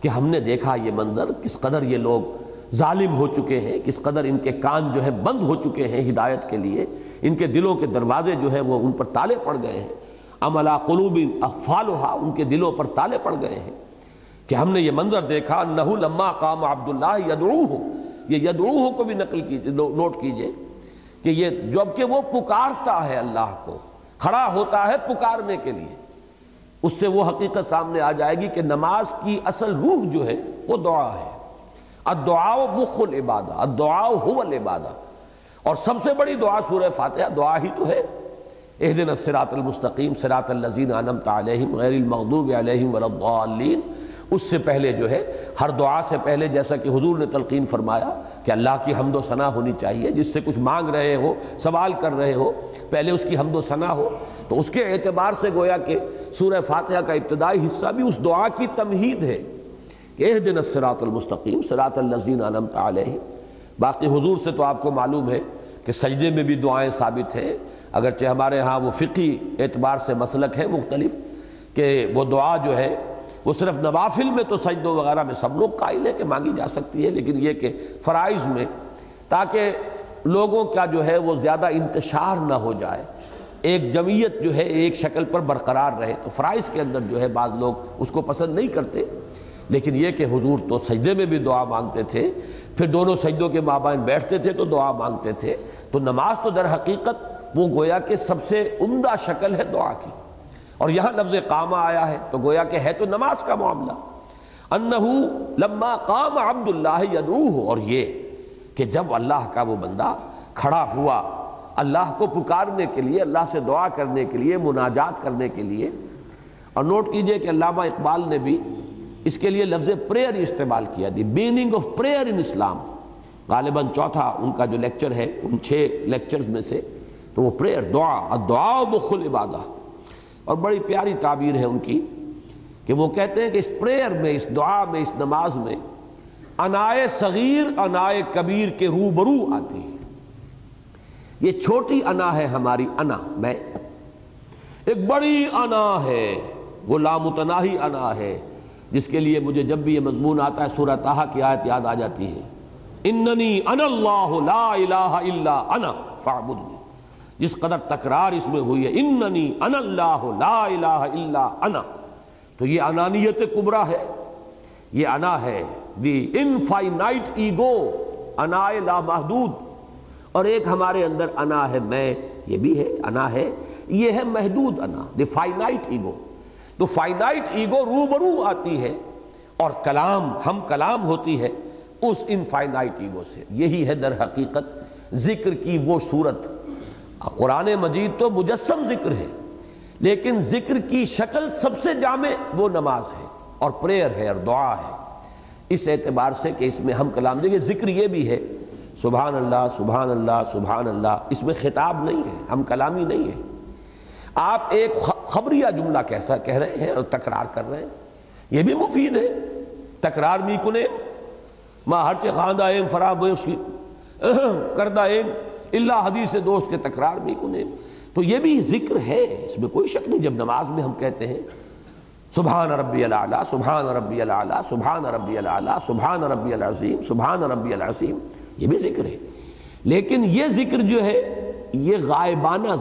کہ ہم نے دیکھا یہ منظر، کس قدر یہ لوگ ظالم ہو چکے ہیں، کس قدر ان کے کان جو ہے بند ہو چکے ہیں ہدایت کے لیے، ان کے دلوں کے دروازے جو ہے وہ ان پر تالے پڑ گئے ہیں۔ عملا قلوب اقفالحا ان کے دلوں پر تالے پڑ گئے ہیں۔ کہ ہم نے یہ منظر دیکھا نہو لما قام عبداللہ یدعوہ، یہ یدعوہ کو بھی نقل کیجیے نوٹ کیجیے کہ یہ جبکہ وہ پکارتا ہے اللہ کو، کھڑا ہوتا ہے پکارنے کے لیے۔ اس سے وہ حقیقت سامنے آ جائے گی کہ نماز کی اصل روح جو ہے وہ دعا ہے۔ الدعاء مخ العبادہ، الدعاء هو العبادہ۔ اور سب سے بڑی دعا سورہ فاتحہ، دعا ہی تو ہے۔ اہدنا الصراط المستقیم، صراط الذین انعمت علیہم غیر المغضوب علیہم ولا الضالین۔ اس سے پہلے جو ہے، ہر دعا سے پہلے جیسا کہ حضور نے تلقین فرمایا کہ اللہ کی حمد و ثنا ہونی چاہیے، جس سے کچھ مانگ رہے ہو، سوال کر رہے ہو، پہلے اس کی حمد و ثنا ہو۔ تو اس کے اعتبار سے گویا کہ سورہ فاتحہ کا ابتدائی حصہ بھی اس دعا کی تمہید ہے کہ اہدن الصراط المستقیم، صراط الذین انعمت علیہم۔ باقی حضور سے تو آپ کو معلوم ہے کہ سجدے میں بھی دعائیں ثابت ہیں۔ اگرچہ ہمارے ہاں وہ فقی اعتبار سے مسلک ہے مختلف، کہ وہ دعا جو ہے وہ صرف نوافل میں تو سجدوں وغیرہ میں سب لوگ قائل ہے کہ مانگی جا سکتی ہے، لیکن یہ کہ فرائض میں تاکہ لوگوں کا جو ہے وہ زیادہ انتشار نہ ہو جائے۔ ایک جمعیت جو ہے ایک شکل پر برقرار رہے تو فرائض کے اندر جو ہے بعض لوگ اس کو پسند نہیں کرتے۔ لیکن یہ کہ حضور تو سجدے میں بھی دعا مانگتے تھے، پھر دونوں سجدوں کے مابین بیٹھتے تھے تو دعا مانگتے تھے۔ تو نماز تو در حقیقت وہ گویا کہ سب سے عمدہ شکل ہے دعا کی۔ اور یہاں لفظ قامہ آیا ہے تو گویا کہ ہے تو نماز کا معاملہ۔ انہو لما قام عبداللہ یدعوہ۔ اور یہ کہ جب اللہ کا وہ بندہ کھڑا ہوا اللہ کو پکارنے کے لیے، اللہ سے دعا کرنے کے لیے، مناجات کرنے کے لیے۔ اور نوٹ کیجیے کہ علامہ اقبال نے بھی اس کے لیے لفظ پریئر استعمال کیا دی۔ Beginning of prayer in Islam غالباً چوتھا ان کا جو لیکچر ہے، ان چھ لیکچرز میں سے، تو وہ پریئر دعا۔ دعا بخل عبادہ۔ اور بڑی پیاری تعبیر ہے ان کی کہ وہ کہتے ہیں کہ اس پریئر میں، اس دعا میں، اس نماز میں انائے صغیر، انائے کبیر کے روبرو آتی ہے۔ یہ چھوٹی انا ہے ہماری انا، میں۔ ایک بڑی انا ہے، وہ لامتناہی انا ہے، جس کے لیے مجھے جب بھی یہ مضمون آتا ہے، سورہ تاہا کی آیت یاد آ جاتی ہے۔ اننی ان اللہ لا الہ الا انا فعبدنی جس قدر تکرار اس میں ہوئی ہے، اننی ان اللہ لا الہ الا انا۔ تو یہ انانیت کبرا ہے۔ یہ انا ہے، دی انفائنائٹ ایگو انا لا محدود اور ایک ہمارے اندر انا ہے میں، یہ بھی ہے، انا ہے، یہ ہے محدود انا دی فائنائٹ ایگو تو فائنائٹ ایگو روبرو آتی ہے اور کلام، ہم کلام ہوتی ہے اس انفائنائٹ ایگو سے۔ یہی ہے در حقیقت ذکر کی وہ صورت۔ قرآن مجید تو مجسم ذکر ہے، لیکن ذکر کی شکل سب سے جامع وہ نماز ہے اور پریئر ہے اور دعا ہے۔ اس اعتبار سے کہ اس میں ہم کلام دیکھیں ذکر یہ بھی ہے سبحان اللہ سبحان اللہ سبحان اللہ۔ اس میں خطاب نہیں ہے، ہم کلامی نہیں ہے آپ ایک خبریہ جملہ کیسا کہہ رہے ہیں اور تکرار کر رہے ہیں؟ یہ بھی مفید ہے۔ تکرار می کنے۔ ماں ہر چی خاندہ ایم فراب اس کی کردہ ایم۔ اللہ حدیث دوست کے تکرار بھی کنے۔ تو یہ بھی ذکر ہے۔ اس میں کوئی شک نہیں، جب نماز میں ہم کہتے ہیں، سبحان ربی العلیٰ سبحان ربی العلیٰ سبحان ربی العلیٰ سبحان ربی العظیم، سبحان ربی العظیم۔ یہ بھی ذکر ہے لیکن یہ ذکر جو ہے یہ غائبانہ